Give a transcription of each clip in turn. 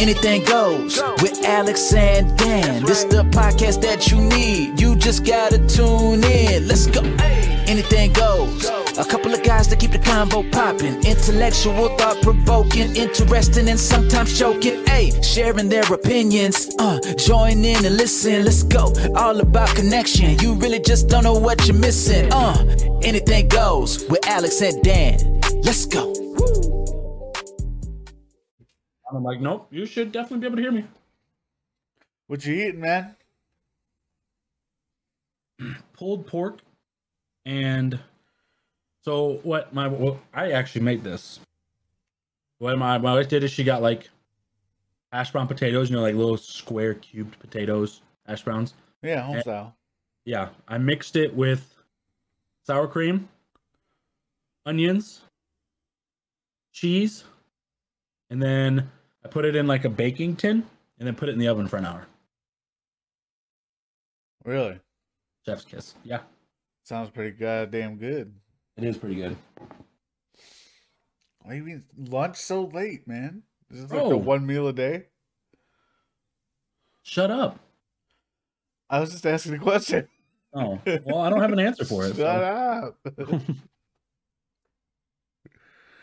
Anything goes with Alex and Dan. This the podcast that you need. You just gotta tune in. Let's go. Anything goes. A couple of guys to keep the convo popping. Intellectual, thought provoking, interesting, and sometimes choking. Hey, sharing their opinions. Uh, join in and listen. Let's go. All about connection. You really just don't know what you're missing. Uh, anything goes with Alex and Dan. Let's go. I'm like, nope, you should definitely be able to hear me. What you eating, man? Pulled pork, and so what? My well, I actually made this. What my my wife did is she got like hash brown potatoes, you know, like little square cubed potatoes, hash browns. Yeah, home style. Yeah, I mixed it with sour cream, onions, cheese, and then I put it in like a baking tin and then put it in the oven for an hour. Really? Chef's kiss. Yeah, Sounds pretty goddamn good. it is pretty good. Why do you eating lunch so late, man? This Is this like Bro. Oh. the one meal a day? Shut up. I was just asking a question. Oh, well, I don't have an answer for it. Shut so- up.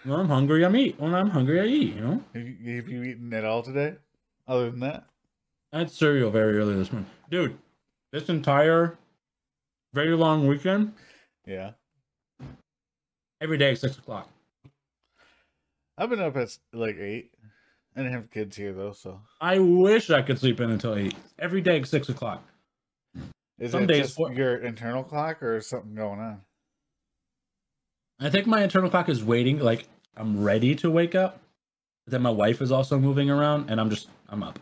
When I'm hungry, I'm eat. When I'm hungry, I eat. You know, have, you, have you eaten at all today? Other than that? I had cereal very early this morning, dude. This entire very long weekend, Yeah. every day at six o'clock. I've been up at like eight. I didn't have kids here though, so I wish I could sleep in until eight. Every day at six o'clock. is Some it days just four- your internal clock or is something going on? I think my internal clock is waiting. Like I'm ready to wake up, but then my wife is also moving around, and I'm just I'm up.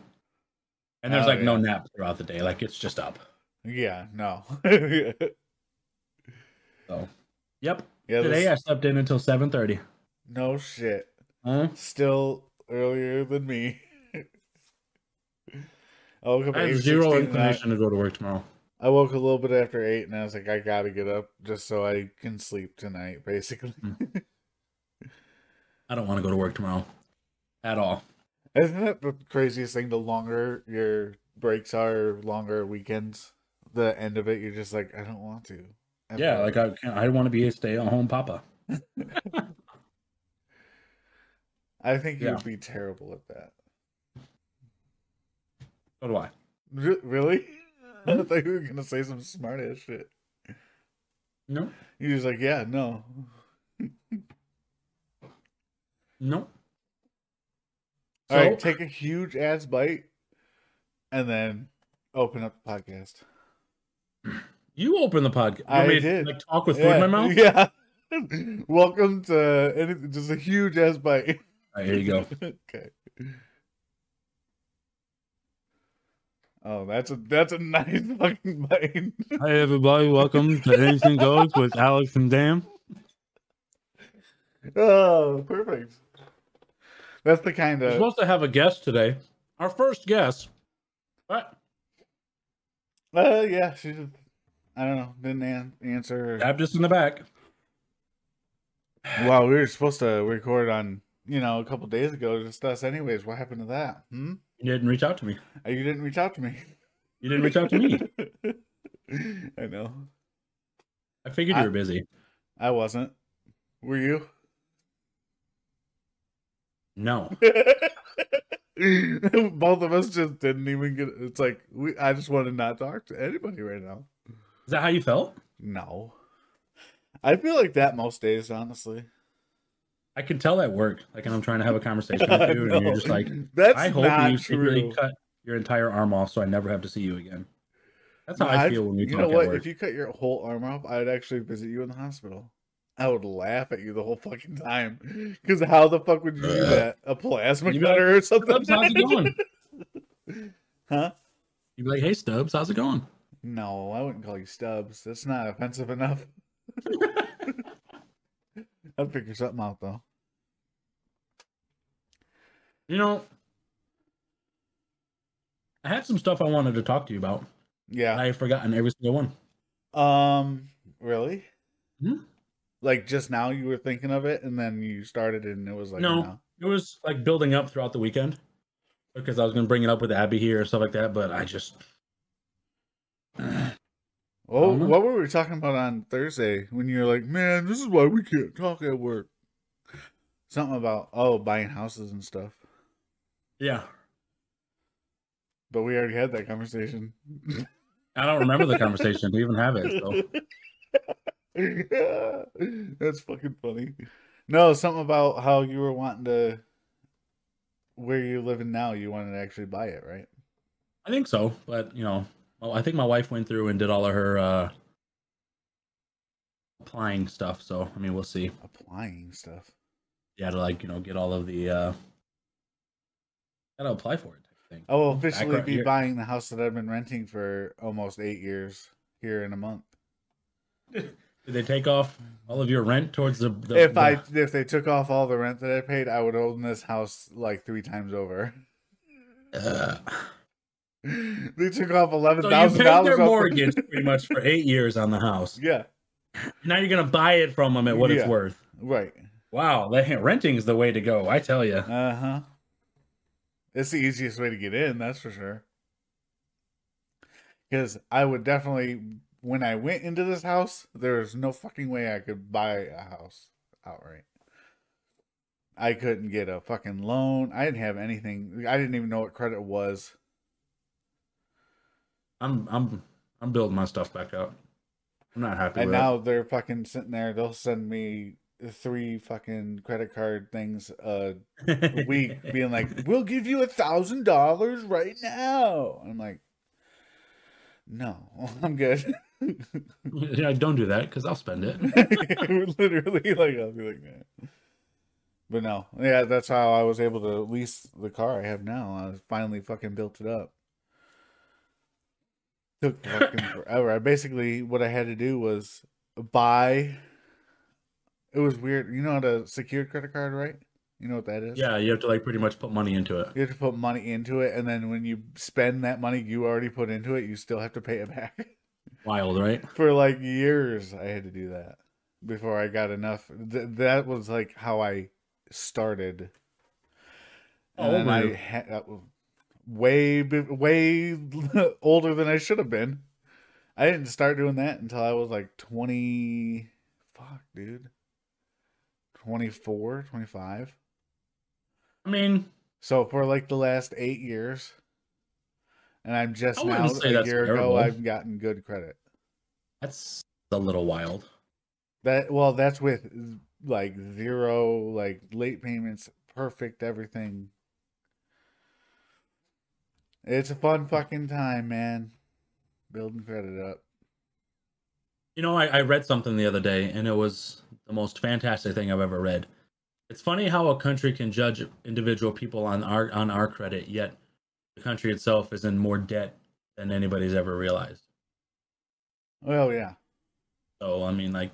And there's Oh, like no nap throughout the day. Like it's just up. Yeah, no. So, yep. yeah, Today this- I slept in until seven thirty. no shit. Huh? Still earlier than me. I woke up I have 8:16 zero inclination to go to work tomorrow. I woke a little bit after eight, and I was like, I gotta get up just so I can sleep tonight. Basically, hmm. I don't want to go to work tomorrow at all. isn't that the craziest thing? The longer your breaks are, longer weekends. The end of it, you're just like, I don't want to. ever." Yeah, like I I want to be a stay-at-home papa. I think you'd be terrible at that. So do I. Re- really? I Hmm? thought you were gonna say some smart ass shit. No, You're just like, yeah, no. no. All right, So- take a huge ass bite, and then open up the podcast. You open the podcast. I want me to, did. Like talk with food in my mouth. Yeah. Welcome to anything, just a huge ass bite. All right, here you go. okay. Oh, that's a that's a nice fucking bite. Hi everybody, welcome to Anything Goes with Alex and Dan. oh, perfect. That's the kind of. We're supposed to have a guest today. Our first guest. What? uh yeah, she just I don't know, didn't an- answer. just in the back. Well, we were supposed to record on, you know, a couple days ago, just us anyways. What happened to that? Hmm? You didn't reach out to me. Uh, You didn't reach out to me. You didn't reach out to me. I know. I figured you were busy. I wasn't. Were you? No. Both of us just didn't even get it's like we I just want to not talk to anybody right now. Is that how you felt? No. I feel like that most days, honestly. I can tell that work. Like, and I'm trying to have a conversation with you, and you're just like, That's I hope not you true. secretly cut your entire arm off so I never have to see you again. That's how I I'd- feel when we you talk know at what? If you cut your whole arm off, I'd actually visit you in the hospital. I would laugh at you the whole fucking time. Because how the fuck would you do that? A plasma You'd be like, cutter or something? Stubbs, how's it going? huh? You'd be like, hey, Stubbs, how's it going? No, I wouldn't call you Stubbs. That's not offensive enough. I'd figure something out though. You know, I had some stuff I wanted to talk to you about. Yeah. I've forgotten every single one. Um. Really? Hmm? Like just now you were thinking of it, and then you started, and it was like No. no. It was like building up throughout the weekend. because I was gonna bring it up with Abby here and stuff like that, but I just Oh, Uh-huh. what were we talking about on Thursday when you're like, "Man, this is why we can't talk at work." Something about oh, buying houses and stuff. yeah. But we already had that conversation. I don't remember the conversation to even have it. So That's fucking funny. No, something about how you were wanting to where you're living now, you wanted to actually buy it, right? I think so, but you know, well, I think my wife went through and did all of her uh applying stuff. So I mean, we'll see. Applying stuff. Yeah, to like you know get all of the uh gotta apply for it. I think. I will officially be you're- buying the house that I've been renting for almost eight years here in a month. Did they take off all of your rent towards the? the if the- I if they took off all the rent that I paid, I would own this house like three times over. Uh, they took off eleven so you dollars. their mortgage pretty much for eight years on the house. Yeah, Now you're gonna buy it from them at what Yeah. it's worth. right. Wow, that renting is the way to go. I tell you. Uh huh. It's the easiest way to get in, that's for sure. Because I would definitely, when I went into this house, there's no fucking way I could buy a house outright. I couldn't get a fucking loan. I didn't have anything. I didn't even know what credit was. I'm I'm I'm building my stuff back up. I'm not happy And now they're fucking sitting there. They'll send me three fucking credit card things a week, being like, "We'll give you a thousand dollars right now." I'm like, "No, I'm good." Yeah, don't do that because I'll spend it. Literally, like I'll be like that. But no, yeah, that's how I was able to lease the car I have now. I finally fucking built it up. Took fucking forever. I basically what I had to do was buy. It was weird. You know how to secured credit card, right? You know what that is? Yeah, you have to like pretty much put money into it. You have to put money into it, and then when you spend that money you already put into it, you still have to pay it back. Wild, right? For like years, I had to do that before I got enough. Th- that was like how I started. And Oh, I had uh, way, way older than I should have been. I didn't start doing that until I was like 20. Fuck, dude. 24, 25. I mean, So for like the last eight years, and I'm just now a year terrible. ago, I've gotten good credit. that's a little wild. That well, that's with like zero, like late payments, perfect everything. It's a fun fucking time, man. Building credit up. You know, I, I read something the other day, and it was the most fantastic thing I've ever read. It's funny how a country can judge individual people on our on our credit, yet the country itself is in more debt than anybody's ever realized. Well, yeah. So I mean, like,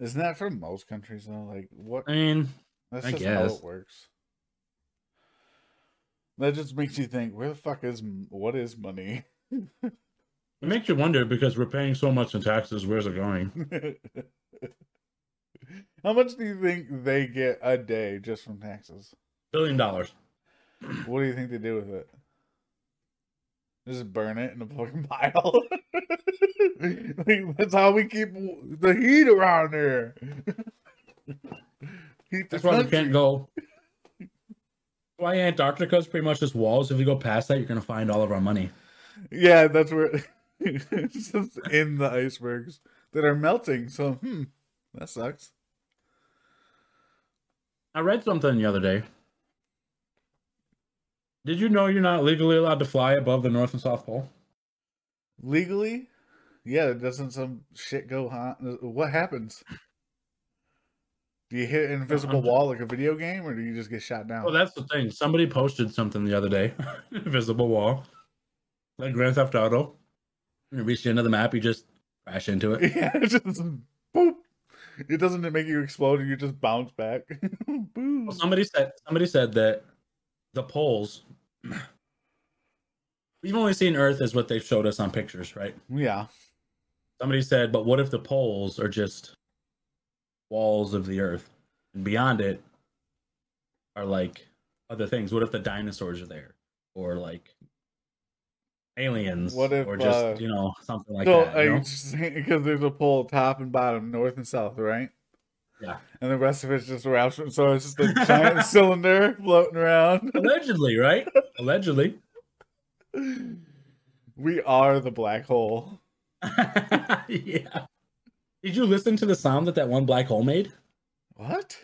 Isn't that for most countries though? Like what? I mean, That's I just how it works. That just makes you think, where the fuck is what is money? it makes you wonder because we're paying so much in taxes. Where's it going? How much do you think they get a day just from taxes? Billion dollars. What do you think they do with it? Just burn it in a fucking pile. Like, that's how we keep the heat around here. Heat the That's why we can't go. Why Antarctica is pretty much just walls. If you go past that, you're gonna find all of our money. Yeah, that's where it's just in the icebergs that are melting. So, hmm, that sucks. I read something the other day. Did you know you're not legally allowed to fly above the North and South Pole? Legally, yeah, doesn't some shit go on? What happens? Do you hit an invisible wall like a video game, or do you just get shot down? Well, that's the thing. Somebody posted something the other day. Invisible wall. Like Grand Theft Auto. You reach the end of the map, you just crash into it. yeah, it just boop. It doesn't make you explode, you just bounce back. Boom. Well, somebody said somebody said that the poles we've only seen Earth as what they've showed us on pictures, right? Yeah, Somebody said, but what if the poles are just walls of the Earth, and beyond it are like other things? What if the dinosaurs are there? or like aliens What if, or just uh, you know something like so, that. you know? because there's a pole top and bottom, north and south, right? Yeah. And the rest of it's just wraps. So it's just a giant cylinder floating around. Allegedly, right? Allegedly. We are the black hole. yeah. Did you listen to the sound that that one black hole made? What?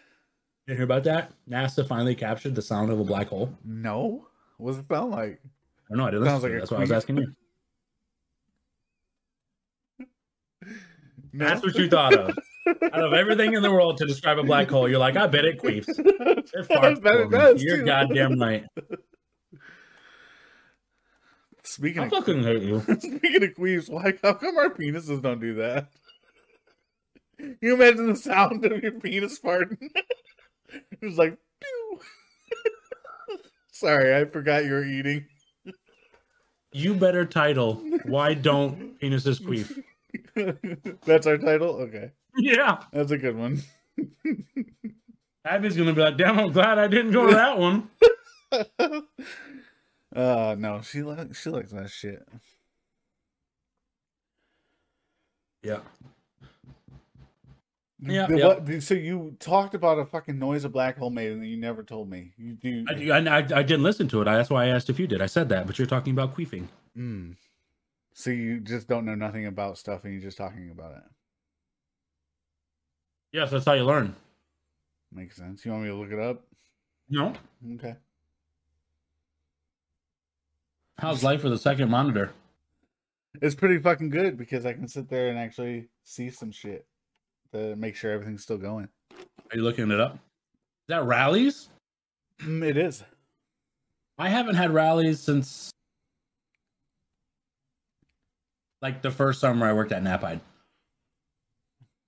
Did you hear about that? NASA finally captured the sound of a black hole. No. What does it sound like? I don't know. I didn't listen Sounds like That's why I was asking you. No. That's what you thought of. Out of everything in the world to describe a black hole, you're like, I bet it queefs. It I farts bet for it does, You're too. goddamn right. Speaking I of fucking hate you. speaking of queefs, why how come our penises don't do that? You imagine the sound of your penis farting? It's like pew. Sorry, I forgot you were eating. You better title, Why Don't Penises Queef? That's our title? Okay. Yeah. That's a good one. Abby's going to be like, damn, I'm glad I didn't go to that one. Uh no, she likes she likes that shit. Yeah. Yeah, yeah. so you talked about a fucking noise a black hole made, and then you never told me. You do. I, I, I didn't listen to it. I, That's why I asked if you did. I said that, but you're talking about queefing. Mm. So you just don't know nothing about stuff, and you're just talking about it. Yes, that's how you learn. Makes sense. You want me to look it up? No? Okay. How's life with a second monitor? It's pretty fucking good because I can sit there and actually see some shit to make sure everything's still going. Are you looking it up? Is that Rally's? Mm, it is. I haven't had Rally's since like the first summer I worked at Napide.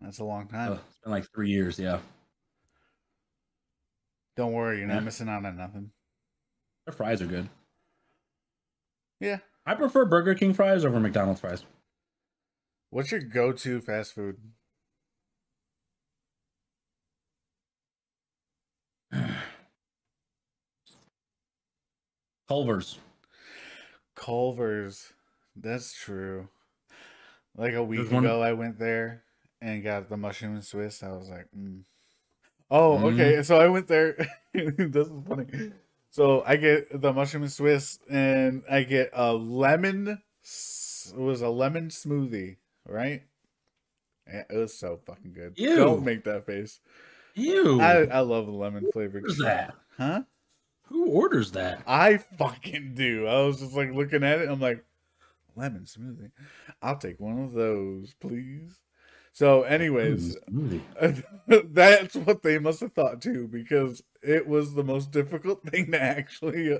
That's a long time. it's been like three years, yeah. Don't worry, you're not Yeah. missing out on nothing. Their fries are good. Yeah. I prefer Burger King fries over McDonald's fries. What's your go-to fast food? Culver's. Culver's. That's true. Like a week There's one- ago, I went there and got the mushroom and Swiss. I was like, mm. oh, Mm. okay. So I went there. this is funny. So I get the mushroom and Swiss, and I get a lemon. It was a lemon smoothie, right? It was so fucking good. Ew. Don't make that face. Ew. I, I love the lemon flavor. Who's that? Huh? Who orders that? I fucking do. I was just like looking at it. I'm like, lemon smoothie. I'll take one of those, please. So, anyways, that's what they must have thought too, because it was the most difficult thing to actually uh,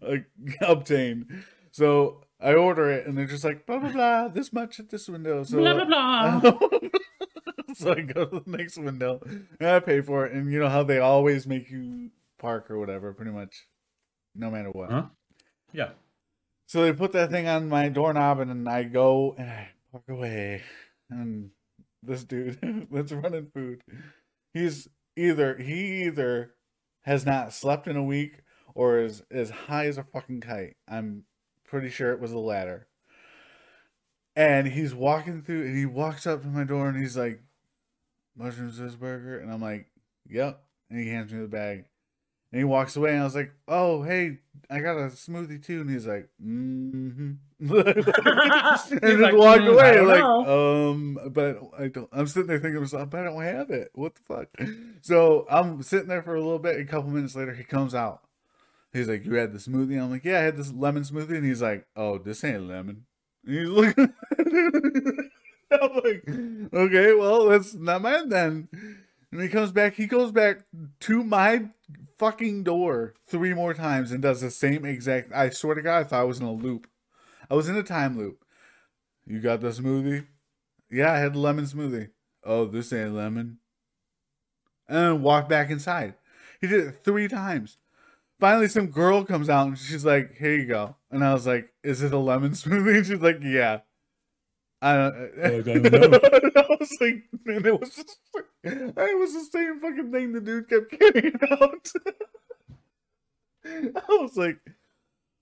uh, obtain. So I order it, and they're just like blah blah blah, this much at this window. So blah blah blah. so I go to the next window and I pay for it, and you know how they always make you park or whatever, pretty much, no matter what. Huh? Yeah. So they put that thing on my doorknob, and I go and I walk away. And this dude that's running food, he's either he either has not slept in a week or is as high as a fucking kite. I'm pretty sure it was the latter. And he's walking through, and he walks up to my door, and he's like, "Mushroom Swiss burger," and I'm like, "Yep." And he hands me the bag, and he walks away, and I was like, "Oh, hey, I got a smoothie too," and he's like, "Mm-hmm," and just like, walk "Mm, away, like, know." um, but I don't. I'm sitting there thinking to myself, but I don't have it. What the fuck? So I'm sitting there for a little bit. A couple minutes later, he comes out. He's like, "You had the smoothie?" I'm like, "Yeah, I had this lemon smoothie," and he's like, "Oh, this ain't lemon." And he's looking. I'm like, "Okay, well, that's not mine then." And he comes back. He goes back to my fucking door three more times and does the same exact. I swear to God, I thought I was in a loop. I was in a time loop. You got the smoothie? Yeah, I had the lemon smoothie. Oh, this ain't lemon. And then walked back inside. He did it three times. Finally, some girl comes out and she's like, "Here you go." And I was like, "Is it a lemon smoothie?" And she's like, "Yeah." I don't. I don't know. I was like, man, it was. Just, it was the same fucking thing the dude kept carrying out. I was like,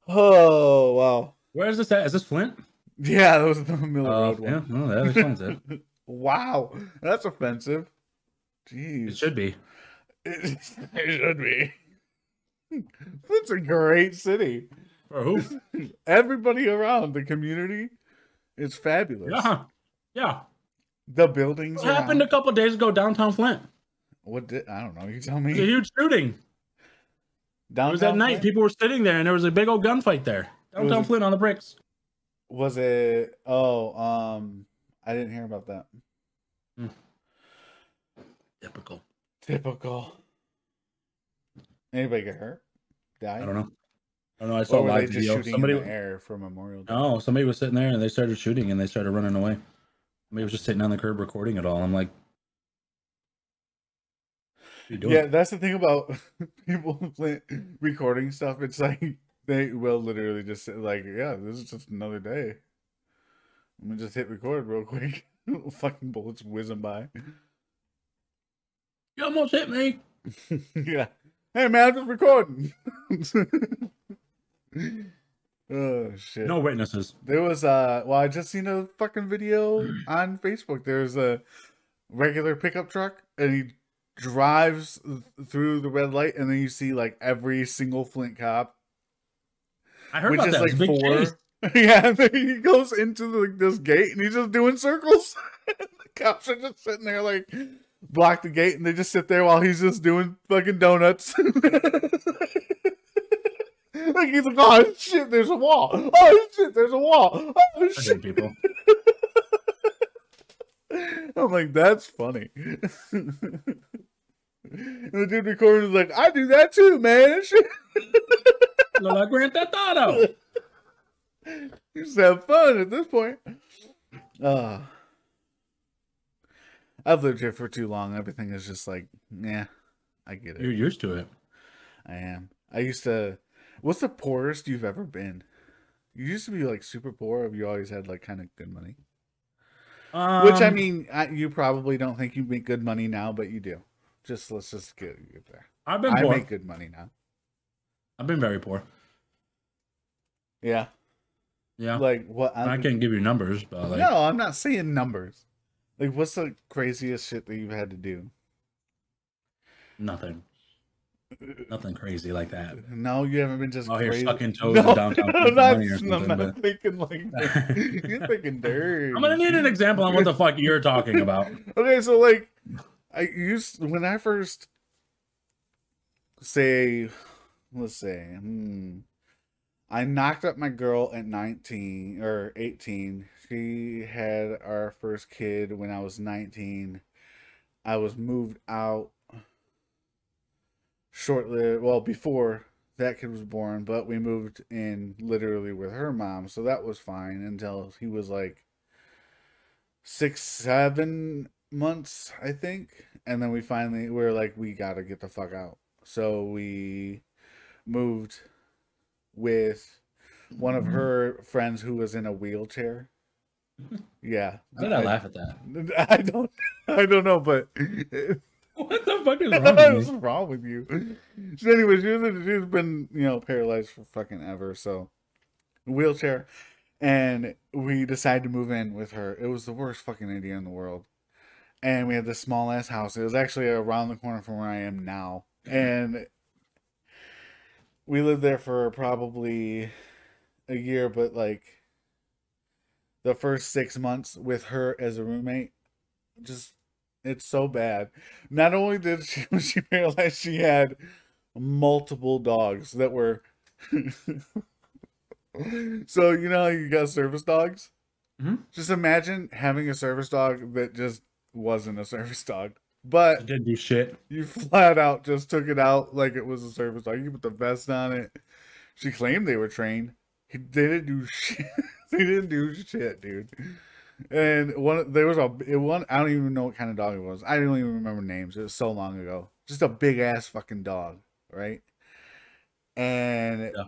Oh wow. Where is this at? Is this Flint? Yeah, that was the Miller Uh, Road yeah, one. well, that explains it. Wow, that's offensive. Jeez, It should be. It, it should be. It's a great city. For who? Everybody around the community is fabulous. Yeah. Yeah. The buildings. What happened a around- couple days ago downtown Flint? What did I don't know? You tell It was a huge shooting. Downtown It was at Downtown night. Flint? People were sitting there and there was a big old gunfight there. Downtown Flint on the bricks. Was it? Oh, um, I didn't hear about that. Typical. Typical. Anybody get hurt? Die? I don't know. I don't know. I saw Or a were they live just video. shooting Somebody, in the air for Memorial Day? no, somebody was sitting there and they started shooting and they started running away. Somebody was just sitting on the curb recording it all. I'm like, what are you doing? Yeah, that's the thing about people play, recording stuff. It's like they will literally just say, like, "Yeah, this is just another day." Let me just hit record real quick. Fucking bullets whizzing by. You almost hit me. yeah. Hey man, I'm just recording. Oh shit. No witnesses. There was uh well I just seen a fucking video on Facebook. There's a regular pickup truck and he drives through the red light and then you see like every single Flint cop, I heard which about is that. like a big four. yeah, and then he goes into like this gate and he's just doing circles. the cops are just sitting there like block the gate and they just sit there while he's just doing fucking donuts. like he's like, oh shit, there's a wall. Oh shit, there's a wall. Oh shit. people. I'm like, that's funny. and the dude recording is like, I do that too, man. Look like Grand Theft Auto. You just have fun at this point. Uh, I've lived here for too long. Everything is just like, yeah, I get it. You're used to it. I am. I used to. What's the poorest you've ever been? You used to be like super poor, or you always had like kind of good money. Um, Which I mean, I, you probably don't think you make good money now, but you do. Just let's just get, get there. I've been I poor. make good money now. I've been very poor. Yeah. Yeah. Like what? I can't give you numbers, but like, no, I'm not saying numbers. Like, what's the craziest shit that you've had to do? nothing. Nothing crazy like that. No, you haven't been just Out here crazy. sucking toes no, in downtown I'm not, I'm not but- thinking like that. You're thinking dirty. I'm gonna need an example on what the fuck you're talking about. Okay, so like, I used when I first say, let's say, hmm, I knocked up my girl at 19 or 18. She had our first kid when I was 19. I was moved out shortly, well, before that kid was born, but we moved in literally with her mom, so that was fine until he was like six, seven months, I think. And then we finally we were like, we gotta get the fuck out. So we moved with one of mm-hmm. her friends who was in a wheelchair. Yeah. How did I laugh at that? I don't I don't know, but What the fuck is wrong What's wrong with you? So anyway, she was, she's been, you know, paralyzed for fucking ever, so wheelchair. And we decided to move in with her. It was the worst fucking idea in the world. And we had this small ass house. It was actually around the corner from where I am now. And we lived there for probably a year, but like the first six months with her as a roommate, just it's so bad. Not only did she she paralyzed, she had multiple dogs that were. so you know how you got service dogs. Mhm. Just imagine having a service dog that just wasn't a service dog, but I didn't do shit. you flat out just took it out like it was a service dog. You put the vest on it. She claimed they were trained. He didn't do shit. they didn't do shit, dude. And one there was a it one I don't even know what kind of dog it was. I don't even remember names. It was so long ago. Just a big ass fucking dog, right? And Yeah.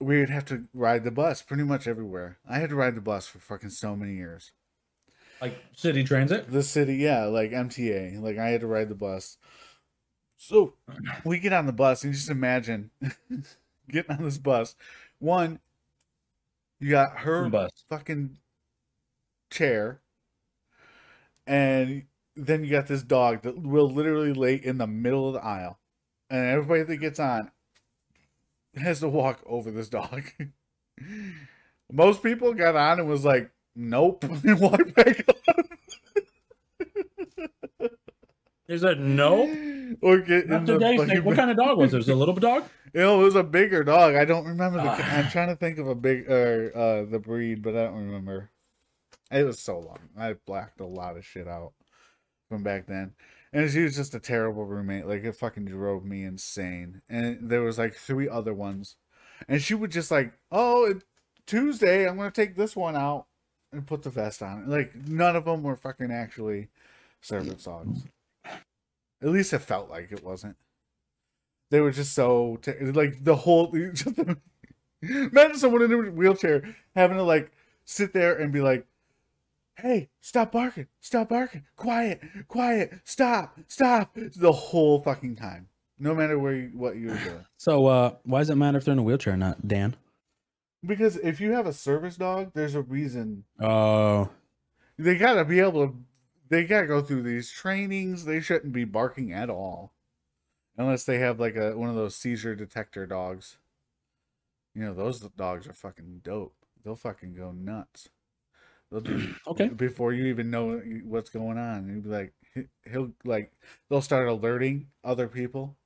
we would have to ride the bus pretty much everywhere. I had to ride the bus for fucking so many years. Like city transit. The city, yeah, like MTA. Like I had to ride the bus. So we get on the bus and just imagine getting on this bus. One, you got her Bus. fucking chair, and then you got this dog that will literally lay in the middle of the aisle, and everybody that gets on has to walk over this dog. Most people got on and was like, "Nope," and walked back on. Is it no? or get in the today, Snake. What kind of dog was it? Was it a little dog? You know, it was a bigger dog. I don't remember the. Ah. I'm trying to think of a big uh, uh the breed, but I don't remember. It was so long. I blacked a lot of shit out from back then, and she was just a terrible roommate. Like it fucking drove me insane. And there was like three other ones, and she would just like, oh, it, Tuesday, I'm gonna take this one out and put the vest on. Like none of them were fucking actually service songs. At least it felt like it wasn't. They were just so t- like the whole. Just, imagine someone in a wheelchair having to like sit there and be like, "Hey, stop barking! Stop barking! Quiet! Quiet! Stop! Stop!" The whole fucking time, no matter where you, what you're doing. So, uh, why does it matter if they're in a wheelchair or not, Dan? Because if you have a service dog, there's a reason Oh, they gotta be able to. They gotta go through these trainings. They shouldn't be barking at all, unless they have like a one of those seizure detector dogs. You know those dogs are fucking dope. They'll fucking go nuts. They'll Okay. before you even know what's going on. You'll be like, he- he'll like they'll start alerting other people,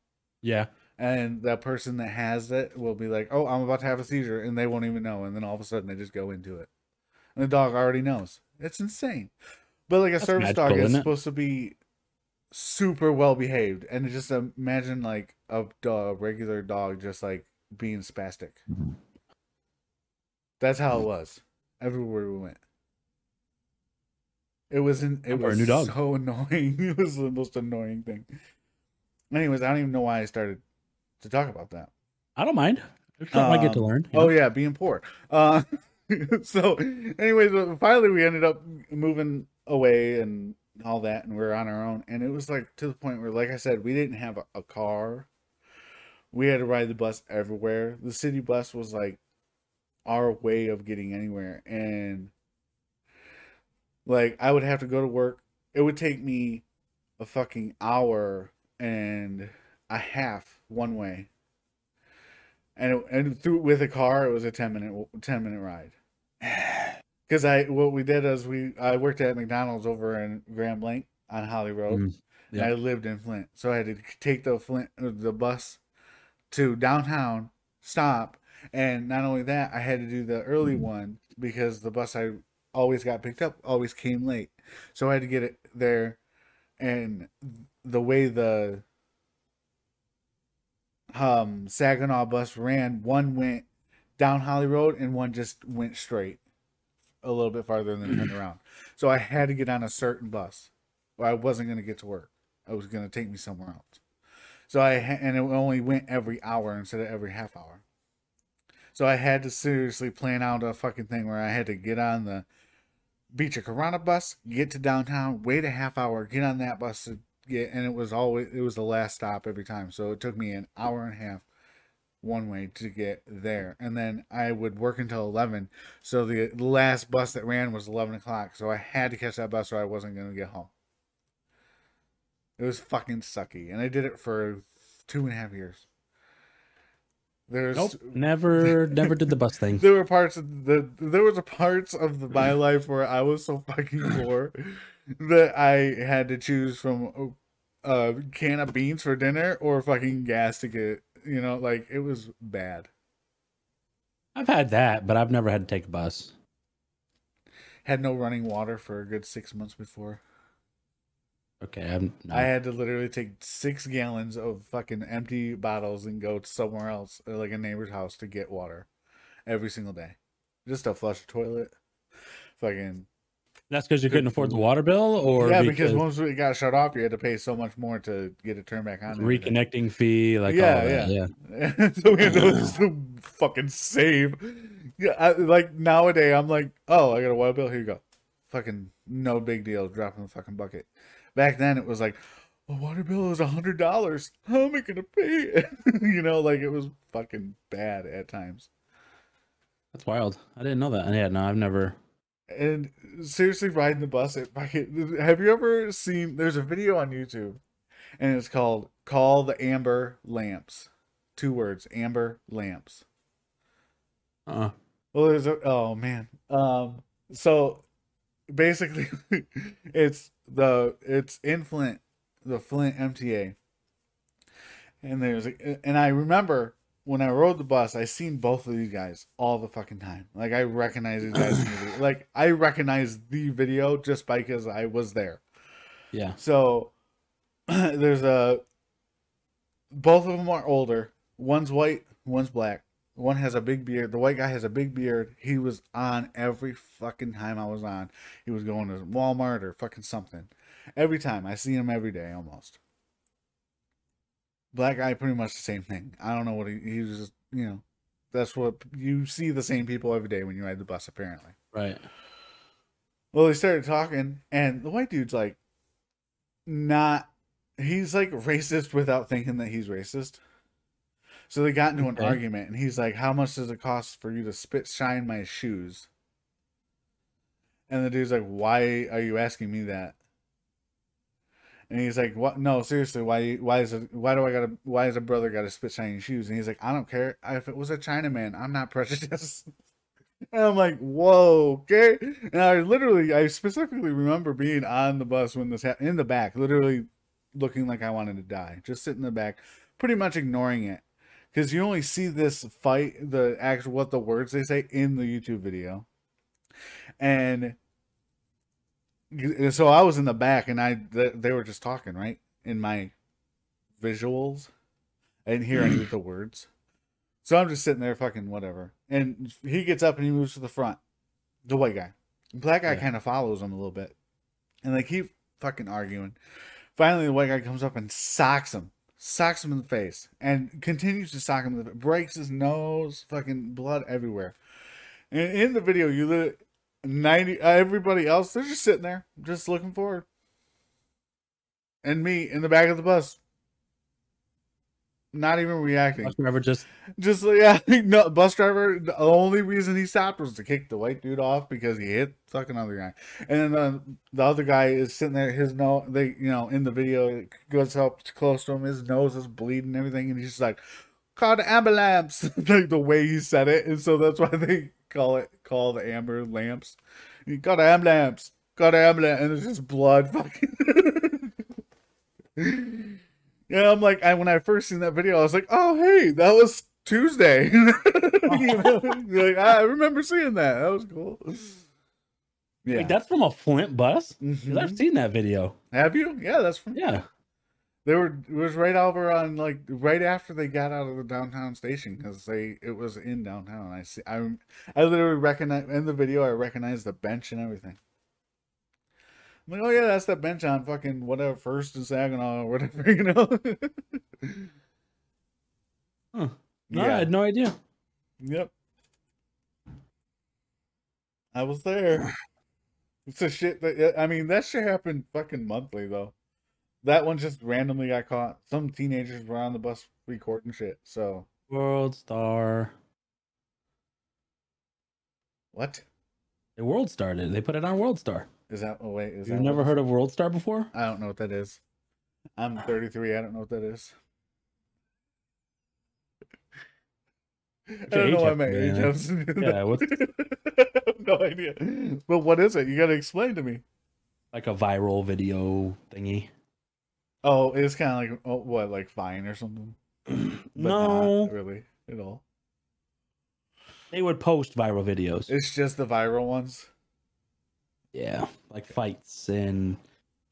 yeah. and that person that has it will be like, "Oh, I'm about to have a seizure," and they won't even know, and then all of a sudden they just go into it, and the dog already knows. It's insane. But like a That's service dog magical, is isn't supposed to be super well behaved, and just imagine like a dog, regular dog just like being spastic. Mm-hmm. That's how it was everywhere we went. It wasn't. It was new dog. so annoying. It was the most annoying thing. Anyways, I don't even know why I started to talk about that. I don't mind. It's something I get to Um, learn. Oh know? yeah, being poor. Uh, so, anyways, uh, finally we ended up moving away and all that, and we are on our own. And it was like to the point where, like I said, we didn't have a, a car. We had to ride the bus everywhere. The city bus was like our way of getting anywhere, and like I would have to go to work. It would take me a fucking hour and a half one way. And it, and through with a car it was a 10 minute 10 minute ride. Because i what we did is we i worked at mcdonald's over in grand blanc on holly road. Mm, and i lived in flint. So i had to take the flint uh, the bus to downtown stop. And not only that i had to do the early one because the bus i always got picked up always came late so i had to get it there and the way the um Saginaw bus ran, one went down Holly Road and one just went straight a little bit farther and then turned around. So I had to get on a certain bus or I wasn't going to get to work. It was going to take me somewhere else. So I and it only went every hour instead of every half hour. So I had to seriously plan out a fucking thing where I had to get on the Beach of Corona bus, get to downtown, wait a half hour, get on that bus to get, and it was always it was the last stop every time. So it took me an hour and a half one way to get there, and then I would work until eleven. So the last bus that ran was eleven o'clock. So I had to catch that bus, or I wasn't gonna get home. It was fucking sucky, and I did it for two and a half years. There's Nope. Never, never did the bus thing. there were parts of the there was a parts of the, my life where I was so fucking poor that I had to choose from uh, a can of beans for dinner or fucking gas to get you know like it was bad. I've had that, but I've never had to take a bus. Had no running water for a good six months before. Okay, I'm. No. I had to literally take six gallons of fucking empty bottles and go somewhere else, uh, like a neighbor's house, to get water every single day, just to flush the toilet. Fucking That's because you couldn't afford the water bill, or yeah, because once it got shut off, you had to pay so much more to get it turned back on. reconnecting fee, like Yeah, all that. yeah. yeah. so we had to so fucking save. Yeah, I, like nowadays, I'm like, oh, I got a water bill. Here you go. Fucking no big deal. Drop in the fucking bucket. Back then, it was like, a water bill is a hundred dollars. How am I gonna pay it? you know, like it was fucking bad at times. That's wild. I didn't know that. Yeah, no, I've never. And seriously, riding the bus, fucking. Have you ever seen? There's a video on YouTube, and it's called "Call the Amber Lamps." Two words: Amber Lamps. Uh. Well, there's a oh man. Um, so basically, it's the it's in Flint, the Flint MTA, and there's and I remember when I rode the bus, I seen both of these guys all the fucking time. Like I recognize these guys, the video. like I recognize the video just because I was there. Yeah. So there's a both of them are older. One's white, one's black. One has a big beard. The white guy has a big beard. He was on every fucking time I was on. He was going to Walmart or fucking something. Every time. I see him every day almost. Black guy, pretty much the same thing. I don't know what he, he was just, you know, that's what you see the same people every day when you ride the bus, apparently. Right. Well, they started talking, and the white dude's like, not, he's like racist without thinking that he's racist. So they got into an Okay. argument, and he's like, How much does it cost for you to spit shine my shoes? And the dude's like, Why are you asking me that? And he's like, "What? No, seriously. Why? Why is it? Why do I gotta? Why is a brother got to spit shine your shoes?" And he's like, "I don't care. If it was a Chinaman, I'm not prejudiced." And I'm like, whoa, okay. And I literally, I specifically remember being on the bus when this happened, in the back, literally looking like I wanted to die, just sitting in the back, pretty much ignoring it. Because you only see this fight, the actual, what the words they say in the YouTube video. And so I was in the back and I, they, they were just talking, right? In my visuals. I didn't hear any of the words. So I'm just sitting there fucking whatever. And he gets up and he moves to the front. The white guy. The black guy Yeah. kind of follows him a little bit. And they keep fucking arguing. Finally, the white guy comes up and socks him. Socks him in the face. And continues to sock him in the face, Breaks his nose. Fucking blood everywhere. And in the video, you look 90 everybody else, they're just sitting there, just looking forward. And me in the back of the bus. Not even reacting Bus driver just just yeah, no bus driver. The only reason he stopped was to kick the white dude off because he hit fucking other guy, and then the, the other guy is sitting there. His nose, they you know in the video it goes up close to him. His nose is bleeding, and everything, and he's just like, "Call the ambulance!" like the way he said it, and so that's why they call it call the amber lamps. You got the ambulance, got the ambulance, and it's just blood fucking. Yeah, I'm like, I, when I first seen that video, I was like, oh, hey, that was Tuesday. you know? like, I remember seeing that. That was cool. Yeah. wait, that's from a Flint bus. Mhm. I've seen that video. Have you? Yeah, that's from. Yeah. They were. It was right over on like right after they got out of the downtown station because they it was in downtown. I see. I I literally recognize in the video. I recognize the bench and everything. I'm like, oh yeah, that's that bench on fucking whatever First and Saginaw or whatever, you know. Huh. No, I had no idea. Yep. I was there. It's a shit that I mean that shit happened fucking monthly though. That one just randomly got caught. Some teenagers were on the bus recording shit. So World Star. what The World Star did. They put it on World Star. Is that? Oh wait, is You've that never heard of World Star before? I don't know what that is. I'm 33. I don't know what that is. I don't know why my age. Yeah, what's- I have no idea. But what is it? You gotta explain to me. Like a viral video thingy. Oh, it's kind of like oh, what, like Vine or something? But no, not really at all. they would post viral videos. It's just the viral ones. Yeah, like fights and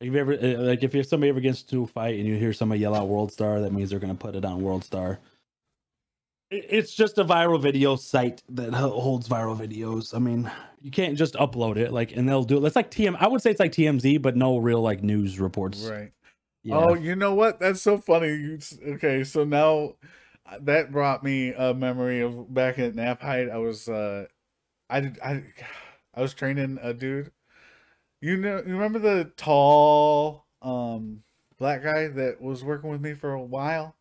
like if you ever uh, like if you're somebody ever gets to a fight and you hear somebody yell out World Star, that means they're gonna put it on World Star. It's just a viral video site that holds viral videos. I mean, you can't just upload it like, and they'll do it. It's like TM. I would say it's like TMZ, but no real like news reports. Right. Yeah. Oh, you know what? That's so funny. You, okay, so now uh, that brought me a memory of back at Nap Height. I was, uh, I did, I, I was training a dude. You know, you remember the tall, um, black guy that was working with me for a while.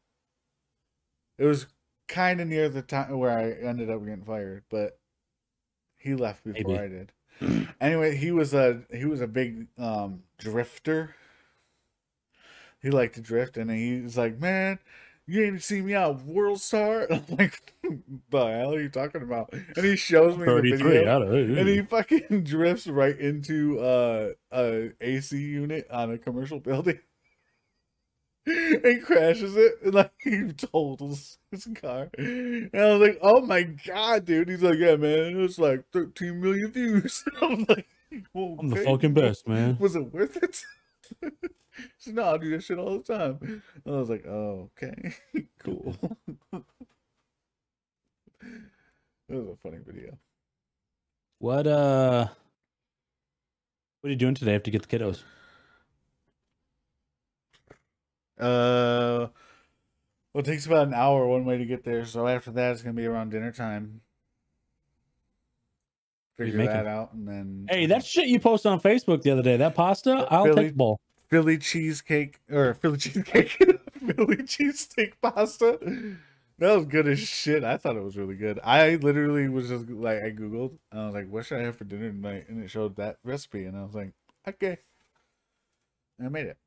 It was kind of near the time where I ended up getting fired, but he left before Maybe. I did. anyway, he was a he was a big um drifter. He liked to drift, and he was like, "Man, you ain't seen me out World Star." I'm like, "The hell are you talking about?" And he shows me the video out of it. and he fucking drifts right into uh, a AC unit on a commercial building and crashes it and like he totals his car. And I was like, "Oh my god, dude!" He's like, "Yeah, man, it was like 13 million views." I'm like, well, I'm the fucking best, man. Was it worth it? so, no, I do that shit all the time. I was like, "Oh, okay, cool." It was a funny video. What uh what are you doing today I have to get the kiddos? Uh, well, it takes about an hour one way to get there. So after that, it's gonna be around dinner time. What are you Figure that out, and then Hey, that shit you posted on Facebook the other day, that pasta, I'll Philly- take the bowl. Philly cheesecake or Philly cheesecake, Philly cheesesteak pasta. That was good as shit. I thought it was really good. I literally was just like, I googled. And I was like, "What should I have for dinner tonight?" And it showed that recipe, and I was like, "Okay." And I made it.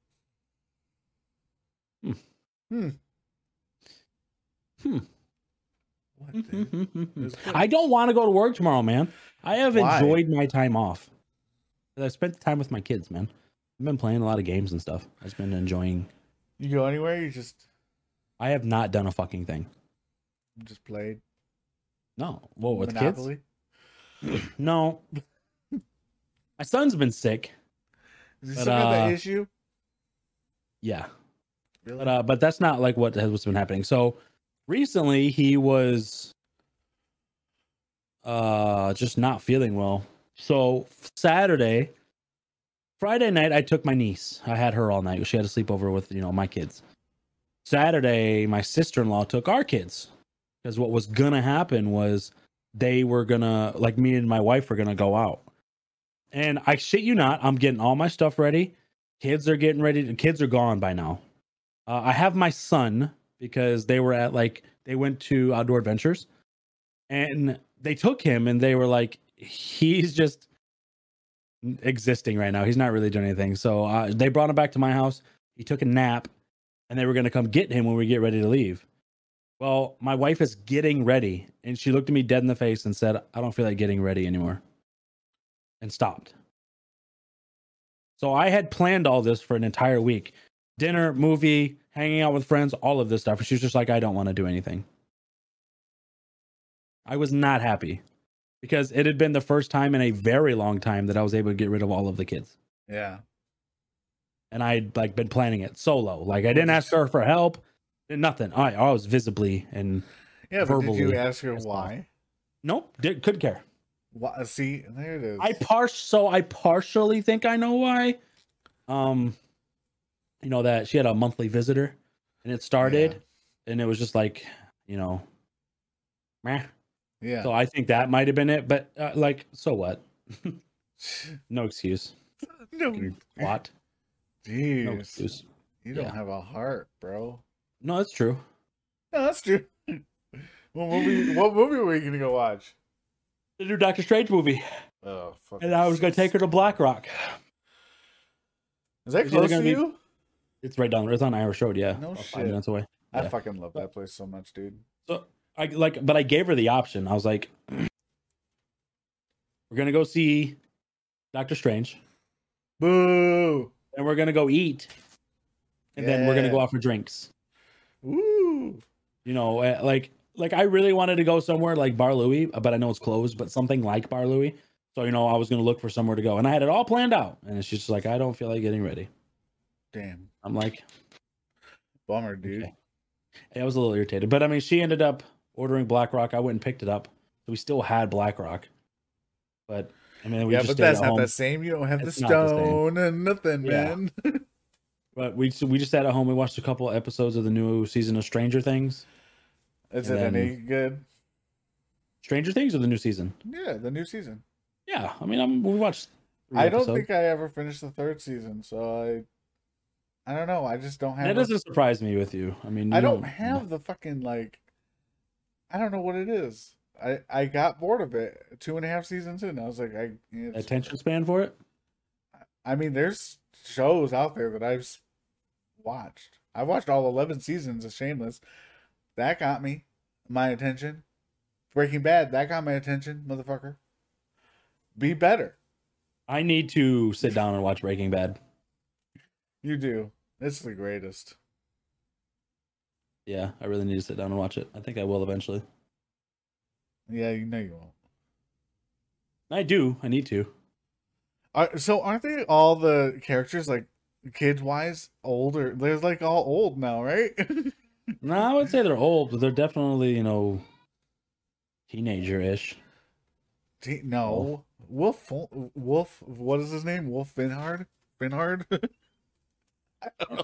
Hmm. Hmm. Hmm. What? the- I don't want to go to work tomorrow, man. I have Why? enjoyed my time off. I spent the time with my kids, man. I've been playing a lot of games and stuff. I've been enjoying. You go anywhere? You just I have not done a fucking thing. just played No. Whoa, with Monopoly. kids? No. my son's been sick. Is he But, still got that uh, issue? Yeah. Really? But uh, but that's not like what has what's been happening. So recently he was uh just not feeling well. So Saturday, Friday night, I took my niece. I had her all night. She had a sleepover with you know my kids. Saturday, my sister in law took our kids because what was gonna happen was they were gonna like me and my wife were gonna go out. And I shit you not, I'm getting all my stuff ready. Kids are getting ready. Kids are gone by now. Uh, I have my son because they were at like they went to outdoor adventures, and they took him and they were like he's just existing right now. He's not really doing anything. So uh, they brought him back to my house. He took a nap, and they were gonna come get him when we get ready to leave. Well, my wife is getting ready, and she looked at me dead in the face and said, "I don't feel like getting ready anymore," and stopped. So I had planned all this for an entire week dinner, movie, hanging out with friends, all of this stuff. And she was just like, I don't want to do anything. I was not happy because it had been the first time in a very long time that I was able to get rid of all of the kids. Yeah. And I'd like been planning it solo. Like I didn't ask her for help, nothing. I, I was visibly and Yeah, but did you ask her why? nope, did, couldn't care. Why? See, there it is. I par so I partially think I know why. Um, you know that she had a monthly visitor, and it started, and it was just like, you know, meh. Yeah. So I think that might have been it, but uh, like, so what? no excuse. no. What? No excuse. you don't yeah. have a heart, bro. No, that's true. No, that's true. what movie? What movie were you gonna go watch? The new Doctor Strange movie, Oh, fuck. and I was gonna take her to Black Rock. Is that It's close to be- you? It's right down. It's on Irish Road. Yeah, No about shit. five minutes away. I Yeah. fucking love that place so much, dude. So I like, but I gave her the option. I was like, "We're gonna go see Doctor Strange, Boo! and we're gonna go eat, and then we're gonna go out for drinks. Woo! You know, uh, like like I really wanted to go somewhere like Bar Louie, but I know it's closed. But something like Bar Louie. So you know, I was gonna look for somewhere to go, and I had it all planned out. And she's just like, I don't feel like getting ready. Damn, I'm like, bummer, dude. Okay. I was a little irritated, but I mean, she ended up ordering Black Rock. I went and picked it up, so we still had Black Rock. But I mean, we yeah, but that's at not the same. You don't have It's the not the stone and nothing, Yeah. man. But we we just sat at home. We watched a couple episodes of the new season of Stranger Things. Is it any good? Stranger Things or the new season? Yeah, the new season. Yeah, I mean, I'm, we watched. I don't episodes. think I ever finished the third season, so I I don't know. I just don't have. That doesn't surprise me with you. I mean, I you don't have the fucking like. I don't know what it is. I I got bored of it two and a half seasons in. I was like, I. It's, attention span for it. I mean, there's shows out there that I've watched. I watched all eleven seasons of Shameless. That got me my attention. Breaking Bad. That got my attention, motherfucker. Be better. I need to sit down and watch Breaking Bad. You do. It's the greatest. Yeah, I really need to sit down and watch it. I think I will eventually. Yeah, you know you won't. I do. I need to. Are, so aren't they all the characters like kids wise older? They're like all old now, right? No, I would say they're old, but they're definitely you know teenager-ish. T- no, oh. Wolf. Wolf. What is his name? Wolf Finhard. Finhard.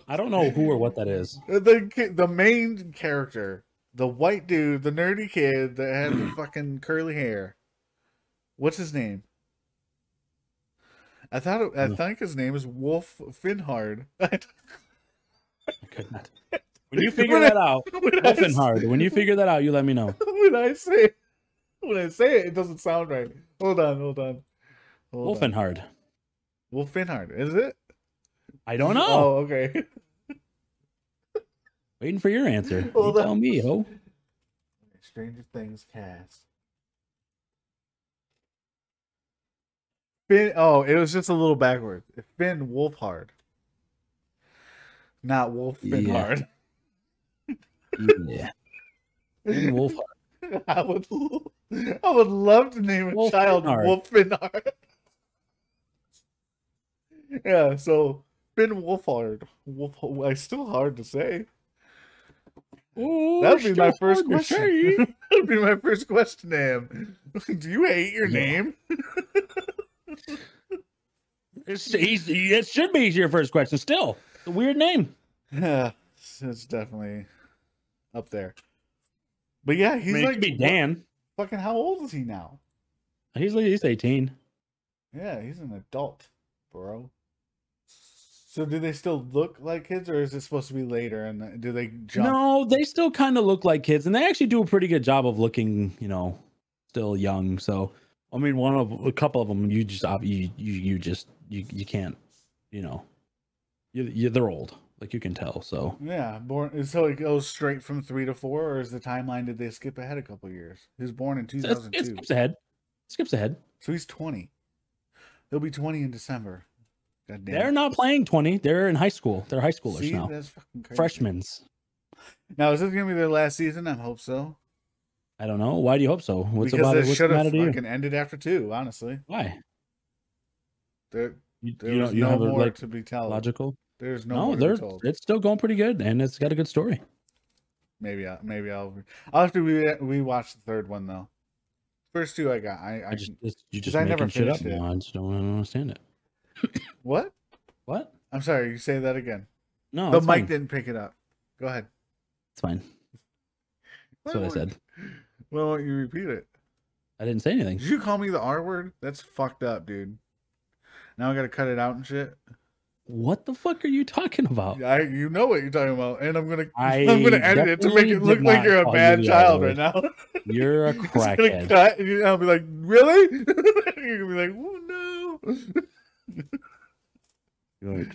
I don't know who or what that is. the the main character, the white dude, the nerdy kid that had the fucking curly hair. What's his name? I thought it, I think his name is Wolf Finhard. I could not. When you figure that out, when, I, Wolfen hard. When you figure that out, you let me know. when I say when I say it, it doesn't sound right. Hold on, hold on. Hold on. Wolfenhard. Wolf Finhard, is it? I don't oh, know. Oh, okay. Waiting for your answer. You Hold tell me, ho. Stranger Things cast. Finn. Oh, it was just a little backwards. Finn Wolfhard, not Wolf Yeah. Finhard. Yeah. Finn Wolfhard. I would, I would love to name a Wolf child Finhard. Wolf Finhard. yeah, so Finn Wolfhard. Wolf. It's still hard to say. Ooh, That'd be my first question. That'd be my first question to him. Do you hate your Yeah. name? It's, he's, it should be your first question. Still, a weird name. Yeah, it's definitely up there. But yeah, I he's mean, like be Dan. fucking. How old is he now? He's like he's eighteen. Yeah, he's an adult, bro. So do they still look like kids, or is it supposed to be later? And do they jump? No, they still kind of look like kids, and they actually do a pretty good job of looking, you know, still young. So, I mean, one of a couple of them, you just you you you just you you can't, you know, you, you they're old, like you can tell. So Yeah, born. So it goes straight from three to four, or is the timeline? Did they skip ahead a couple years? He was born in two thousand it skips ahead, skips ahead. so he's twenty. He'll be twenty in December. They're not playing twenty; they're in high school. They're high schoolers See, now, that's freshmen. Now is this gonna be their last season? I hope so. I don't know. Why do you hope so? What's because about it? What's should have to fucking ended after two. Honestly, Why? there You, you don't you no have more like to be told. logical? There's no, No, more they're it's still going pretty good, and it's got a good story. Maybe I, maybe I'll I'll have to re rewatch the third one though. First two I got. I, I, I just you just I never shit up it. I just don't understand it. What? What? I'm sorry. You say that again. No, the mic fine. didn't pick it up. Go ahead. It's fine. That's what I said. Why won't you repeat it? I didn't say anything. Did you call me the R word? That's fucked up, dude. Now I gotta cut it out and shit. What the fuck are you talking about? I, you know what you're talking about, and I'm gonna I I'm gonna edit it to make it look like you're a bad child right now. You're a crackhead. cut, and I'll be like, really? you're gonna be like, oh no. Yikes,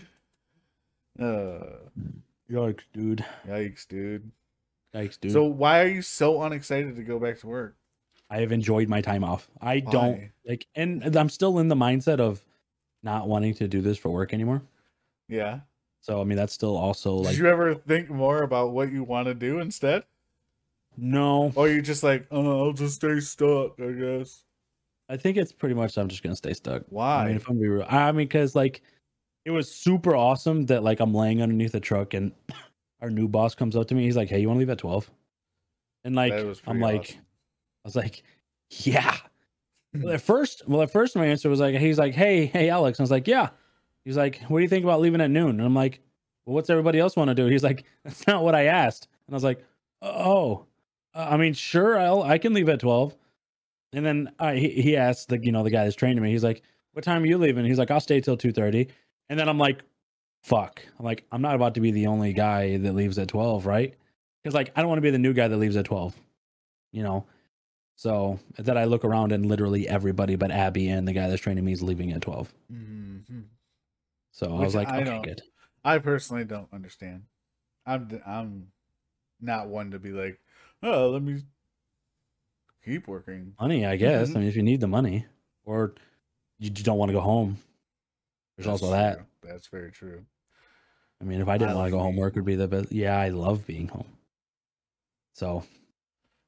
Uh, Yikes, dude. yikes, dude. Yikes, dude. So why are you so unexcited to go back to work? I have enjoyed my time off. I don't like, and I'm still in the mindset of not wanting to do this for work anymore. Yeah. So I mean, that's still also like. Did you ever think more about what you want to do instead? no. Or you just like, oh, I'll just stay stuck, I guess. I think it's pretty much I'm just gonna stay stuck. Why? I mean, if I'm gonna be real, I mean, because like it was super awesome that like I'm laying underneath a truck and our new boss comes up to me. He's like, "Hey, you want to leave at 12? And like I'm pretty like. I was like, yeah. Well, at first, well, at first my answer was like, he's like, hey, hey, Alex. And I was like, yeah. He's like, what do you think about leaving at noon? And I'm like, well, what's everybody else want to do? He's like, that's not what I asked. And I was like, oh, I mean, sure, I'll I can leave at 12. And then I he, he asked the you know the guy that's training me. He's like, what time are you leaving? He's like, I'll stay till 2:30. And then I'm like, fuck. I'm like, I'm not about to be the only guy that leaves at 12, right? Because like I don't want to be the new guy that leaves at 12. You know? So that I look around and literally everybody but Abby and the guy that's training me is leaving at 12. Mhm. So I was like, I okay, good. I personally don't understand. I'm I'm not one to be like, oh, let me keep working. Money, I guess. Mhm. I mean, if you need the money or you just don't want to go home. There's That's also that. true. That's very true. I mean, if I didn't I want to go home, work would be the best. Yeah, I love being home. So,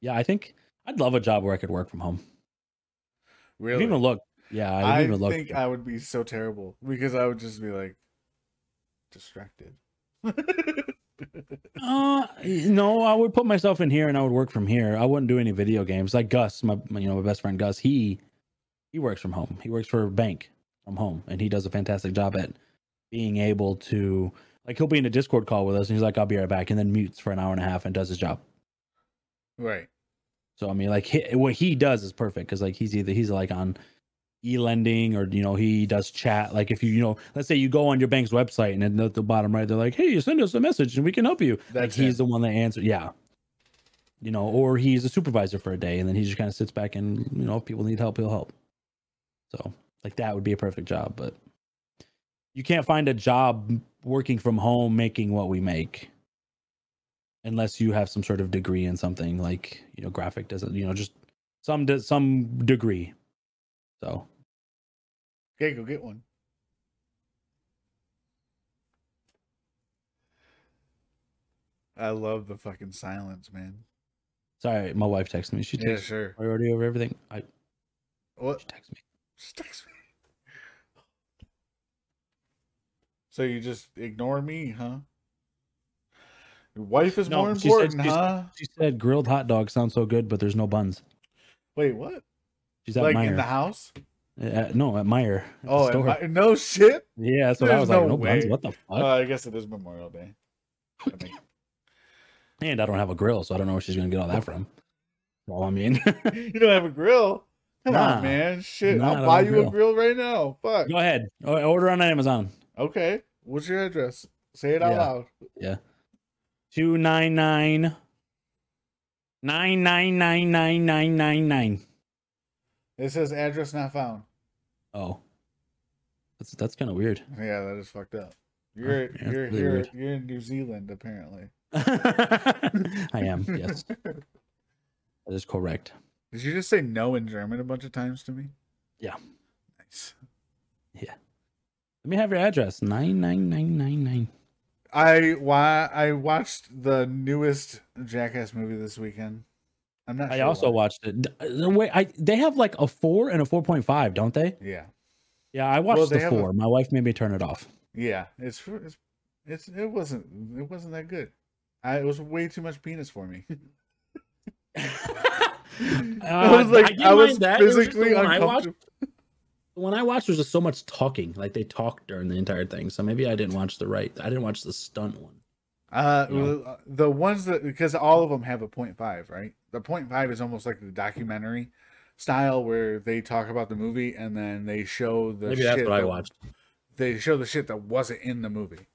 yeah, I think I'd love a job where I could work from home. I've Really, even look. Yeah, I've I even looked. think I would be so terrible because I would just be like distracted. Uh, no, I would put myself in here and I would work from here. I wouldn't do any video games. Like Gus, my you know my best friend Gus, he he works from home. He works for a bank from home, and he does a fantastic job at being able to like he'll be in a Discord call with us, and he's like, "I'll be right back," and then mutes for an hour and a half and does his job. right. So I mean, like he, what he does is perfect because like he's either he's like on e-lending or you know he does chat. Like if you you know let's say you go on your bank's website and at the bottom right they're like, hey, you send us a message and we can help you. like That's he's it. the one that answers. Yeah. You know, or he's a supervisor for a day and then he just kind of sits back and you know if people need help, he'll help. So like that would be a perfect job, but you can't find a job working from home making what we make unless you have some sort of degree in something like you know graphic doesn't you know just some some degree so Okay, go get one. I love the fucking silence, man. sorry my wife texted me she Yeah, takes sure. priority over everything i What? she texted me She text me. So you just ignore me, huh? Your wife is No, more she said- important, she said- huh? she said grilled hot dogs sound so good but there's no buns Wait, what? she's at Like Meijer. in the house? Uh, no at Meijer at Oh, am no shit. yeah that's what i There's was like no no buns what the fuck Uh, I guess it is Memorial Day. I think. and i don't have a grill so i don't know where she's gonna get all that from well i mean you don't have a grill? Come Nah. on, man. Shit, Nah, I I'll buy you a grill. grill right now. Fuck. go ahead order on amazon Okay. What's your address? Say it out loud. Yeah. loud. Two nine nine nine nine nine nine nine nine nine. It says address not found. Oh, that's that's kind of weird. Yeah, that is fucked up. You're yeah, that's you're really here. weird. You're in New Zealand apparently. I am. Yes, that is correct. Did you just say no in German a bunch of times to me? Yeah. Nice. Yeah. Let me have your address. Nine nine nine nine nine. I why I watched the newest Jackass movie this weekend. I'm not. I sure also why. watched it. D- The way I they have like a four and a four point five, don't they? Yeah, Yeah, I watched they the have a- four. My wife made me turn it off. yeah. It's it's, it's it wasn't it wasn't that good. I, it was way too much penis for me. I was Uh, like, didn't I, was that. Was physically I watched- uncomfortable. The one I watched was just so much talking. Like they talked during the entire thing. So maybe I didn't watch the right. I didn't watch the stunt one. Uh, you know? the ones that because all of them have a point five, right? The point five is almost like the documentary style where they talk about the movie and then they show the Maybe that's what I that- watched. They show the shit that wasn't in the movie,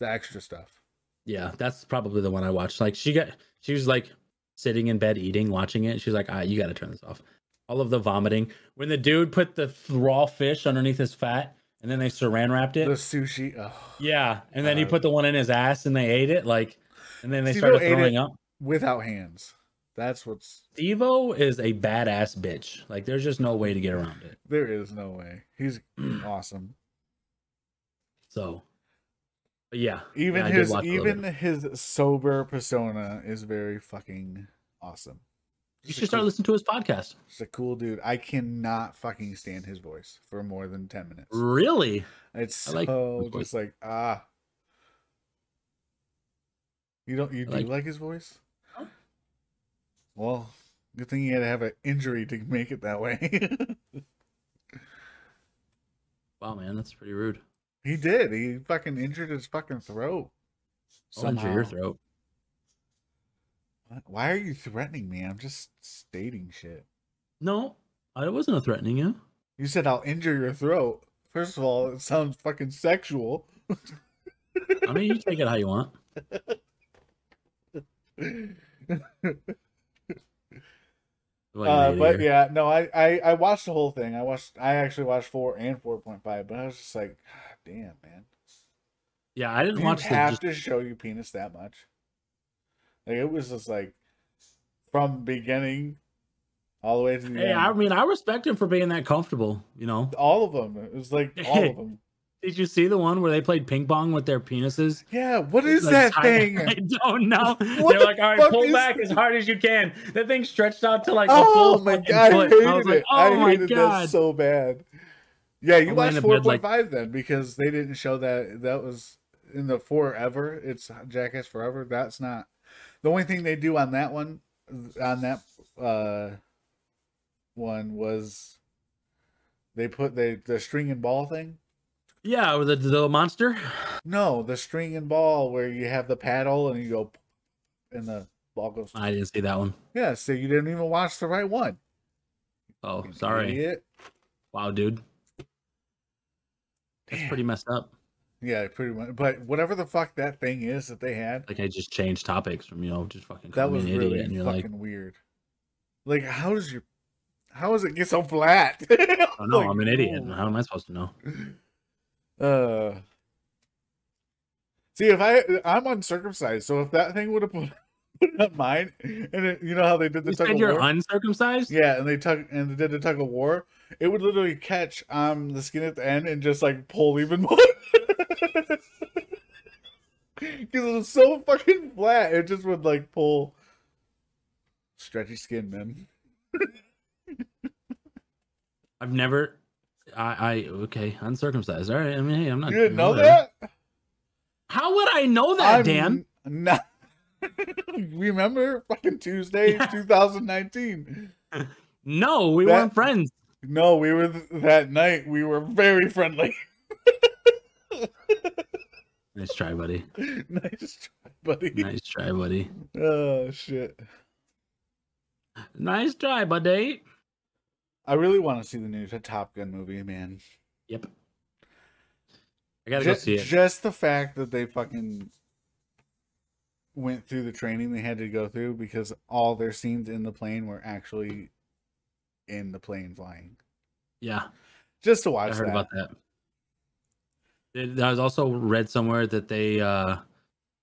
the extra stuff. Yeah, that's probably the one I watched. Like she got, she was like sitting in bed eating, watching it. She's like, ah, you got to turn this off. All of the vomiting. When the dude put the raw fish underneath his fat, and then they saran wrapped it. The sushi. Oh. yeah, and then he put the one in his ass, and they ate it. Like, and then they Steve-O started throwing up. without hands. That's what's Devo is a badass bitch. Like, there's just no way to get around it. there is no way. He's awesome. So, yeah, Even yeah, his watch a little even his sober persona is very fucking awesome. you should start cool- listening to his podcast. Just a cool dude. I cannot fucking stand his voice for more than ten minutes. Really? It's I like so just like ah. You don't you I do like- like his voice? Huh? Well, good thing he had to have an injury to make it that way. Wow, man, that's pretty rude. he did. He fucking injured his fucking throat. Oh, I'll injure your throat. Why are you threatening me? I'm just stating shit. No, I wasn't threatening you. You said I'll injure your throat. First of all, it sounds fucking sexual. I mean, you take it how you want. What, Uh, but yeah, no, I, I I watched the whole thing. I watched. I actually watched four and four point five, but I was just like, God damn, man. yeah, I didn't you watch have Just, to show you penis that much? Like it was just like from beginning all the way to the hey, end. I mean, I respect him for being that comfortable. You know, all of them. It was like all of them. Did you see the one where they played ping pong with their penises? Yeah, what is Like, that thing? I don't know. What They're the like, all right, pull back this? as hard as you can. That thing stretched out to like a Oh my god, I foot. hated I was like, it. oh I my hated god. that so bad. Yeah, you I'm watched in four bed like- five then because they didn't show that. That was in the forever. It's Jackass Forever. That's not the only thing they do on that one. On that uh one was they put the the string and ball thing. Yeah, with the, the monster. No, the string and ball where you have the paddle and you go, and the ball goes. I didn't see that one. Yeah, so you didn't even watch the right one. Oh, sorry. idiot. Wow, dude. That's Damn. pretty messed up. Yeah, pretty much. But whatever the fuck that thing is that they had, Like I just changed topics from you know just fucking that was really and you're fucking like, weird. Like, how does your, how does it get so flat? oh no, Like, I'm an idiot. oh. How am I supposed to know? Uh, see, if I, I'm uncircumcised, so if that thing would have put, put on mine, and it, you know how they did the You tug said of you're war, uncircumcised. yeah, and they tug and they did the tug of war, it would literally catch um the skin at the end and just like pull even more. Because it was so fucking flat, it just would like pull stretchy skin, man. I've never. I, I okay, uncircumcised. All right. I mean, hey, I'm not. You didn't know whatever. that? How would I know that, I'm Dan? Not. Remember fucking Tuesday, 2019. No, we That- weren't friends. No, we were th- that night. We were very friendly. Nice try, buddy. nice try, buddy. Nice try, buddy. Oh shit! Nice try, buddy. I really want to see the new Top Gun movie, man. Yep. I gotta go Just, see it. just the fact that they fucking went through the training they had to go through because all their scenes in the plane were actually in the plane flying. Yeah, Just to watch I heard that. about that. I was also read somewhere that they uh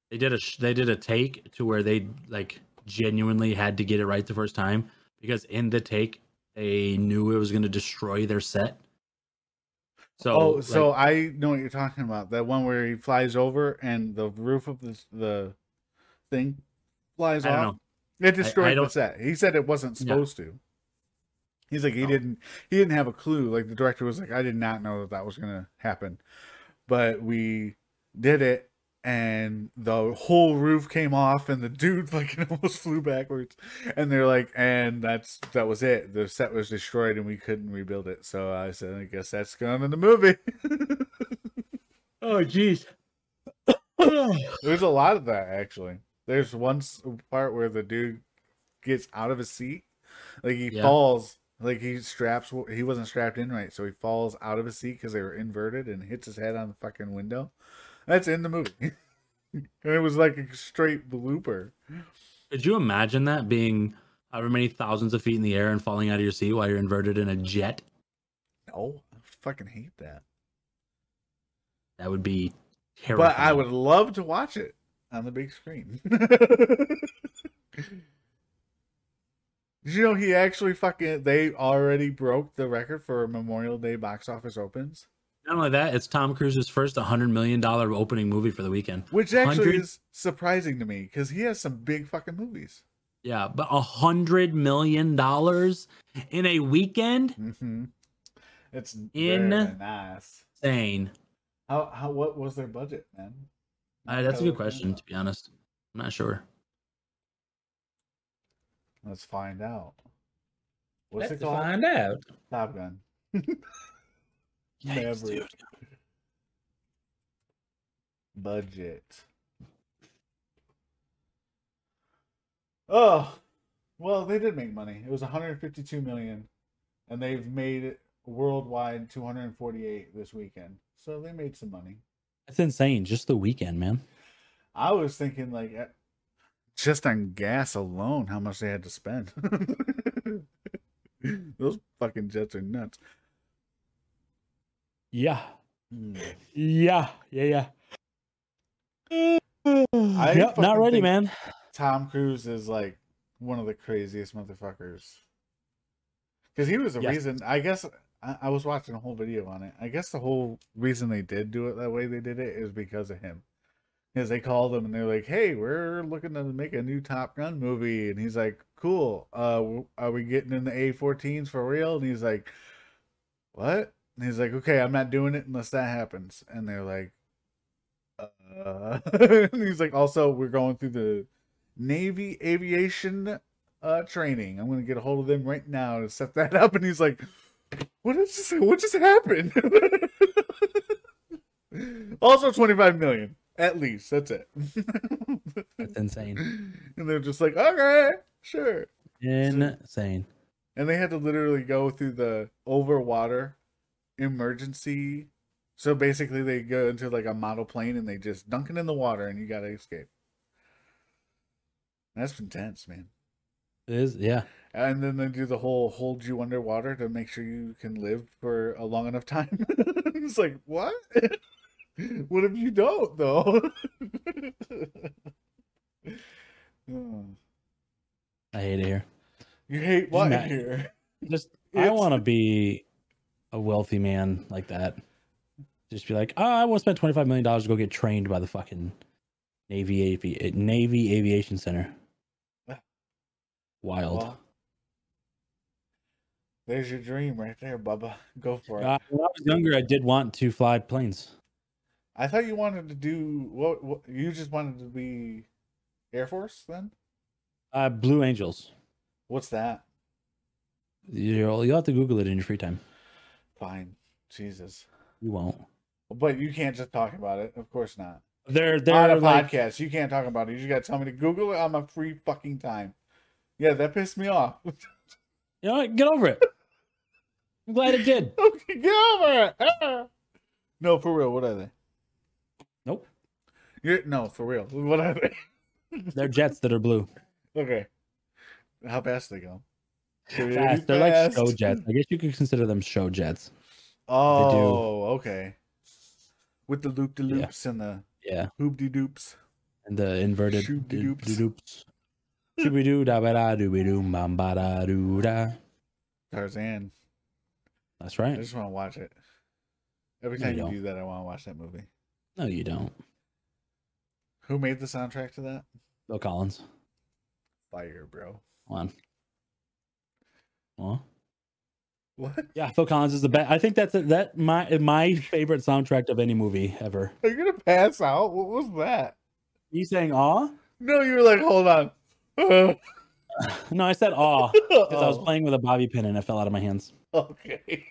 they did a sh- they did a take to where they like genuinely had to get it right the first time because in the take they knew it was going to destroy their set. So oh, like, so I know what you're talking about. That one where he flies over and the roof of the the thing flies I off. know. It destroyed the don't- set. He said it wasn't Yeah. supposed to. He's like he Oh. didn't he didn't have a clue. Like the director was like I did not know that that was gonna happen, but we did it, and the whole roof came off, and the dude fucking almost flew backwards. And they're like, and that's that was it. The set was destroyed, and we couldn't rebuild it. So I said, I guess that's gone in the movie. oh jeez. There's a lot of that actually. There's one part where the dude gets out of his seat, like he Yeah. falls, like he straps. He wasn't strapped in right, so he falls out of his seat because they were inverted and hits his head on the fucking window. That's in the movie, and it was like a straight blooper. Could you imagine that being however many thousands of feet in the air and falling out of your seat while you're inverted in a jet? No, I fucking hate that. That would be terrifying. But I would love to watch it on the big screen. Did you know he actually fucking they already broke the record for Memorial Day box office opens? Not only that, it's Tom Cruise's first $100 million opening movie for the weekend. Which actually 100 is surprising to me because he has some big fucking movies. Yeah, but $100 million in a weekend? Mm-hmm. It's In- very nice. Insane. How how what was their budget, man? Uh, that's a good question, to be honest. I'm not sure. Let's find out. What's Let's it called? find out. Top Gun. Never. dude. budget. Oh, well, they did make money. It was 152 million, and they've made it worldwide 248 this weekend. So they made some money. That's insane. Just the weekend, man. I was thinking like just on gas alone, how much they had to spend. Those fucking jets are nuts. Yeah. Hmm. Yeah. Yeah. Yeah. I yep, not ready, man. Tom Cruise is like one of the craziest motherfuckers. Because he was the Yes. reason. I guess I, I was watching a whole video on it. I guess the whole reason they did do it that way they did it is because of him. Because they called him and they're like, "Hey, we're looking to make a new Top Gun movie," and he's like, "Cool. Uh, are we getting in the A14s for real?" And he's like, "What?" And he's like, "Okay, I'm not doing it unless that happens." And they're like, uh, and he's like, also, we're going through the Navy aviation uh training. I'm gonna get a hold of them right now to set that up. And he's like, what is this? What just happened? also, 25 million at least. That's it. That's insane. and they're just like, okay, sure. Insane. And they had to literally go through the over water emergency. So basically, they go into like a model plane and they just dunk it in the water, and you gotta escape. That's intense, man. It is yeah. And then they do the whole hold you underwater to make sure you can live for a long enough time. it's like, what? what if you don't, though? Oh. I hate it here. you hate what Matt. here? Just I want to be a wealthy man like that. Just be like, oh, I want to spend twenty five million dollars to go get trained by the fucking Navy Avi- Navy Aviation Center. Wild. Well, there's your dream right there, Bubba. Go for it. Uh, when I was younger, I did want to fly planes. I thought you wanted to do what, what? You just wanted to be Air Force then? Uh, Blue Angels. What's that? You'll you'll have to Google it in your free time. Fine, Jesus. You won't. But you can't just talk about it. Of course not. They're on they're a like podcast, you can't talk about it. You just got to tell me to Google it on my free fucking time. Yeah, that pissed me off. you know what? Get over it. I'm glad it did. okay, get over it. Ah. No, for real. What are they? Nope. You're, no, for real. What are they? They're jets that are blue. Okay. How fast they go? Fast. They're like show jets. I guess you could consider them show jets. Oh, okay. With the loop de loops and the Yeah. hoop de doops. And the inverted Shoop-de-doops. doops. Shooby doo da ba da dooby doo bam ba da doo da. Tarzan. That's right. I just want to watch it. Every No, time you you don't. do that, I want to watch that movie. No, you don't. Who made the soundtrack to that? Bill Collins. Fire, bro. Come on. Well, What? yeah, Phil Collins is the best. I think that's a, that my my favorite soundtrack of any movie ever. Are you gonna pass out? What was that? You saying awe? No, you were like, hold on. No, I said awe because I was oh, playing with a bobby pin and it fell out of my hands. okay.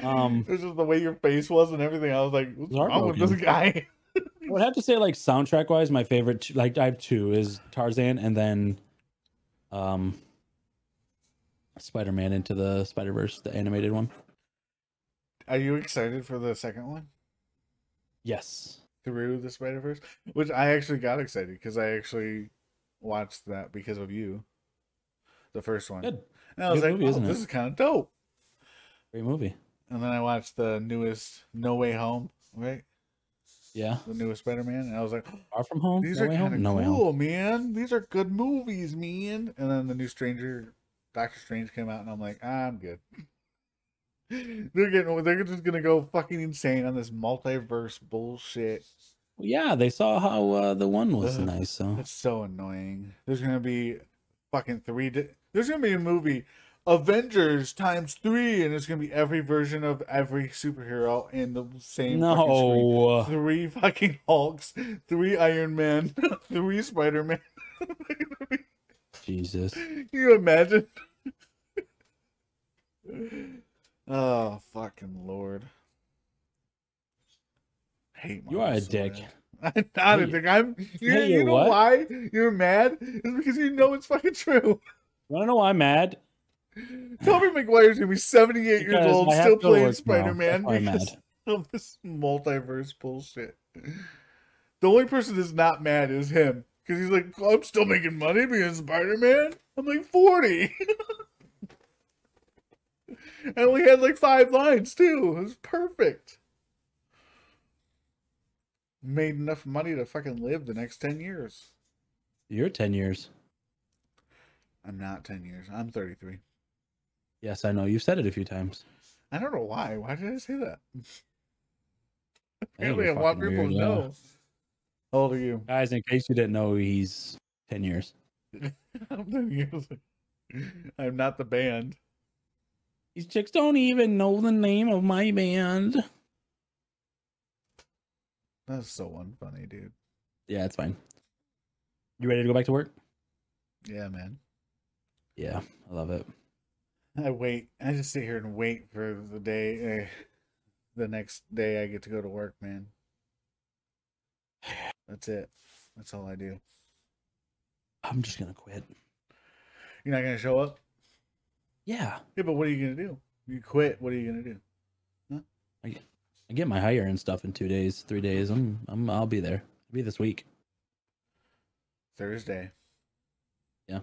Um, it was just the way your face was and everything. I was like, what's wrong with this guy? I would have to say like soundtrack wise, my favorite like I have two is Tarzan and then um Spider Man into the Spider Verse, the animated one. Are you excited for the second one? Yes. Through the Spider Verse? Which I actually got excited because I actually watched that because of you. The first one. Good. And I was Good like, movie, oh, this is kind of dope. Great movie. And then I watched the newest No Way Home, right? Yeah. The newest Spider Man. And I was like, Far from home. These No are Way Home? kind of No Way Home. cool, man. These are good movies, man. And then the new Stranger, Doctor Strange came out, and I'm like, ah, I'm good. they're getting, they're just gonna go fucking insane on this multiverse bullshit. Well, yeah, they saw how uh, the one was Ugh. nice. So It's so annoying. There's gonna be fucking three. Di- There's gonna be a movie, Avengers times three, and it's gonna be every version of every superhero in the same. fucking no. Three fucking Hulks, three Iron Man, three Spider Man. Jesus. Can you imagine? oh fucking lord! Hate You are a so dick. bad. I'm not a dick. I'm. You, hey, you you know what? why you're mad? It's because you know it's fucking true. Wanna know why I'm mad? Tobey Maguire's gonna be 78 years old, still to go to playing. Spider Man That's why because of this multiverse bullshit. The only person that's not mad is him because he's like, I'm still making money being Spider Man. I'm like 40. I only had like five lines too. It was perfect. Made enough money to fucking live the next 10 years. You're 10 years. I'm not 10 years. I'm 33. Yes, I know. You've said it a few times. I don't know why. Why did I say that? Apparently, I want people to weird, yeah. know. How old are you? Guys, in case you didn't know, he's 10 years. I'm 10 years. I'm not the band. These chicks don't even know the name of my band. That's so unfunny, dude. Yeah, it's fine. You ready to go back to work? Yeah, man. Yeah, I love it. I wait. I just sit here and wait for the day, uh, the next day I get to go to work, man. That's it. That's all I do. I'm just gonna quit. You're not gonna show up? Yeah, Yeah, but what are you gonna do? You quit. What are you gonna do? I get my hire and stuff in two days, three days. I'm, I'm, I'll be there. I'll be this week. Thursday. Yeah.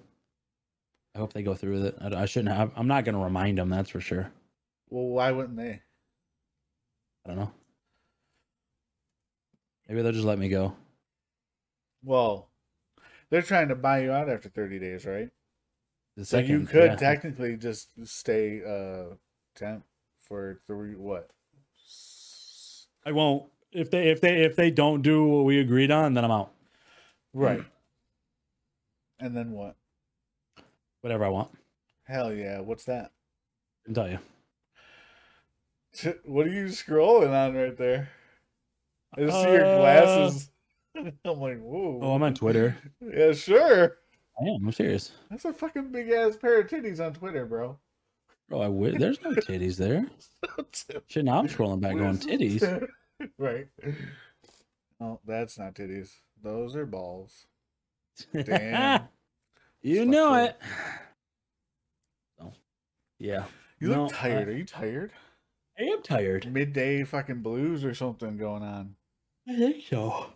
I hope they go through with it. I, I shouldn't have. I'm not gonna remind them. That's for sure. Well, why wouldn't they? I don't know. Maybe they'll just let me go. Well, they're trying to buy you out after 30 days, right? The So you could yeah. technically just stay uh temp for three what? I won't. If they if they if they don't do what we agreed on, then I'm out. Right. And then what? Whatever I want. Hell yeah! What's that? I can tell you. What are you scrolling on right there? I just see your Uh, glasses. I'm like, oh, whoa. Oh, I'm on Twitter. Yeah, sure. I am. I'm serious. That's a fucking big ass pair of titties on Twitter, bro. Bro, I would. There's no titties there. Shit, now I'm scrolling back going titties. right. Oh, that's not titties. Those are balls. Damn. you Fuck know it. So, yeah. You No, look tired. I- Are you tired? I am tired. Midday fucking blues or something going on. I think so.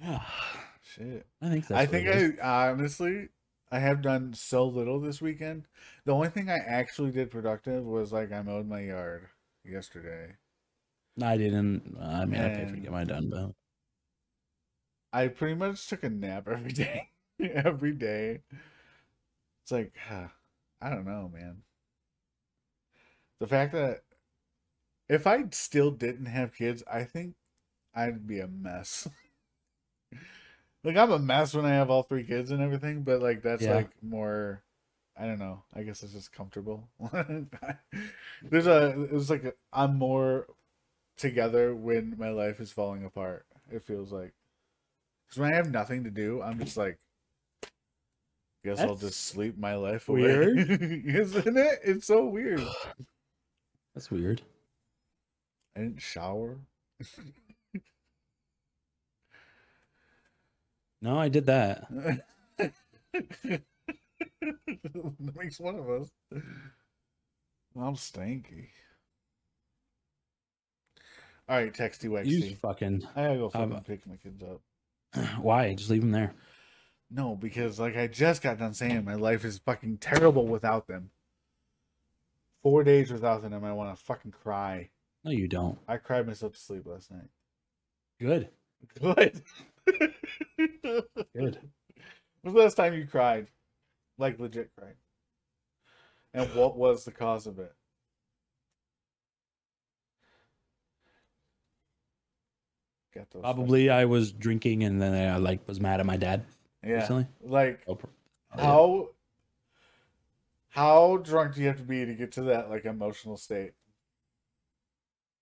Shit. I think that's I think. I honestly I have done so little this weekend. The only thing I actually did productive was like I mowed my yard yesterday. I didn't. I mean, I paid for to And- get mine done, but I pretty much took a nap every day. every day. It's like I don't know, man. The fact that if I still didn't have kids, I think I'd be a mess. like I'm a mess when I have all three kids and everything, but like that's Yeah. like more I don't know. I guess it's just comfortable. There's a it's like a, I'm more together when my life is falling apart. It feels like because when I have nothing to do, I'm just like, guess I'll just sleep my life away. weird. Isn't it? It's so weird. that's weird. I didn't shower. No, I did that. that makes one of us. I'm stanky. All right, texty You fucking. I gotta go fucking um, pick my kids up. Why? Just leave them there. No, because like I just got done saying, my life is fucking terrible without them. Four days without them, I want to fucking cry. No, you don't. I cried myself to sleep last night. Good. Good. Good. When's the last time you cried? Like legit cried? And what was the cause of it? Probably I was drinking and then I like was mad at my dad yeah. recently. Like Oh, pro- oh, how how drunk do you have to be to get to that like emotional state?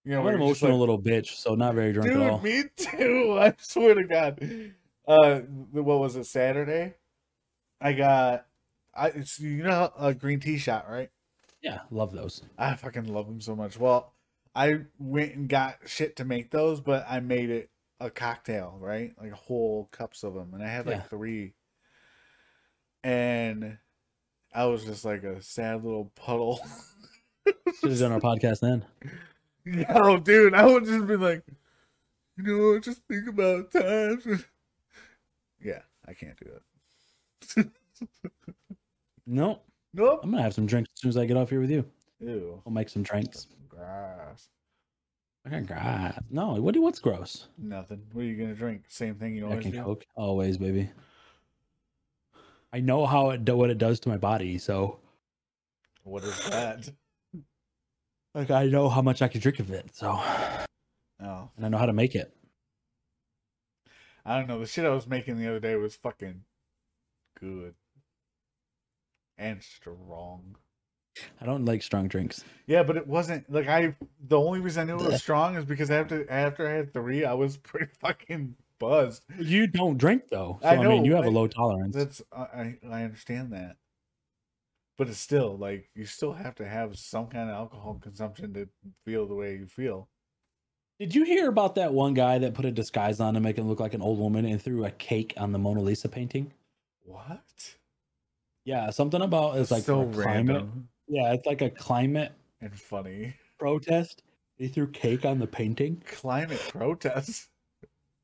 You know, I'm an emotional like, little bitch, so not very drunk Dude, at all. me too. I swear to God. Uh, what was it? Saturday. I got. I it's you know a green tea shot, right? Yeah, love those. I fucking love them so much. Well, I went and got shit to make those, but I made it a cocktail, right? Like whole cups of them, and I had like Yeah. three. And I was just like a sad little puddle. Should have done our podcast then. No, dude, I would just be like, you know, just think about times. Yeah, I can't do it. No, Nope. I'm gonna have some drinks as soon as I get off here with you. Ew. I'll make some drinks. Grass. Okay, God. No, what do what's gross? Nothing. What are you gonna drink? Same thing you always do. Coke, always, baby. I know how it do what it does to my body, so What is that? Like I know how much I can drink of it. So Oh, and I know how to make it. I don't know. The shit I was making the other day was fucking good and strong. I don't like strong drinks. Yeah, but it wasn't like I. The only reason I knew it was strong is because after after I had three, I was pretty fucking buzzed. You don't drink though, so I I, mean know, you have a I- low tolerance. That's I I understand that, but it's still like you still have to have some kind of alcohol consumption to feel the way you feel. Did you hear about that one guy that put a disguise on to make him look like an old woman and threw a cake on the Mona Lisa painting? What? Yeah, something about it's like so climate. random Yeah, it's like a climate and funny. protest. They threw cake on the painting. Climate protest.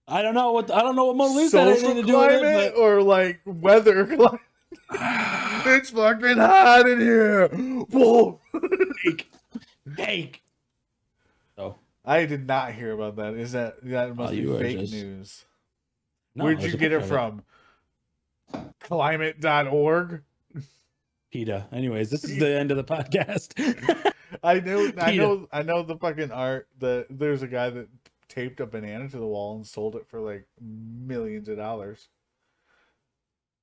I don't know what I don't know what Mona Lisa had anything to do with climate it, or like weather climate. It's fucking hot in here. Whoa. but cake, cake. So I did not hear about that. Is that that oh, must Oh, be fake just- news? no, Where'd you get it from? Climate.org. PETA. Anyways, this is the end of the podcast. I know, I know, I know the fucking art. The there's a guy that taped a banana to the wall and sold it for like millions of dollars.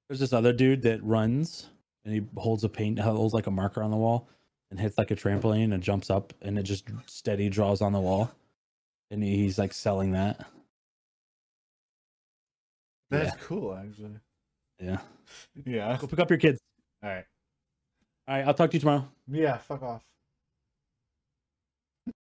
There's this other dude that runs and he holds a paint holds like a marker on the wall and hits like a trampoline and jumps up and it just steady draws on the wall. And he's like selling that. That's cool, actually. Yeah. Yeah. Go pick up your kids. All right. All right, I'll talk to you tomorrow. Yeah. Fuck off.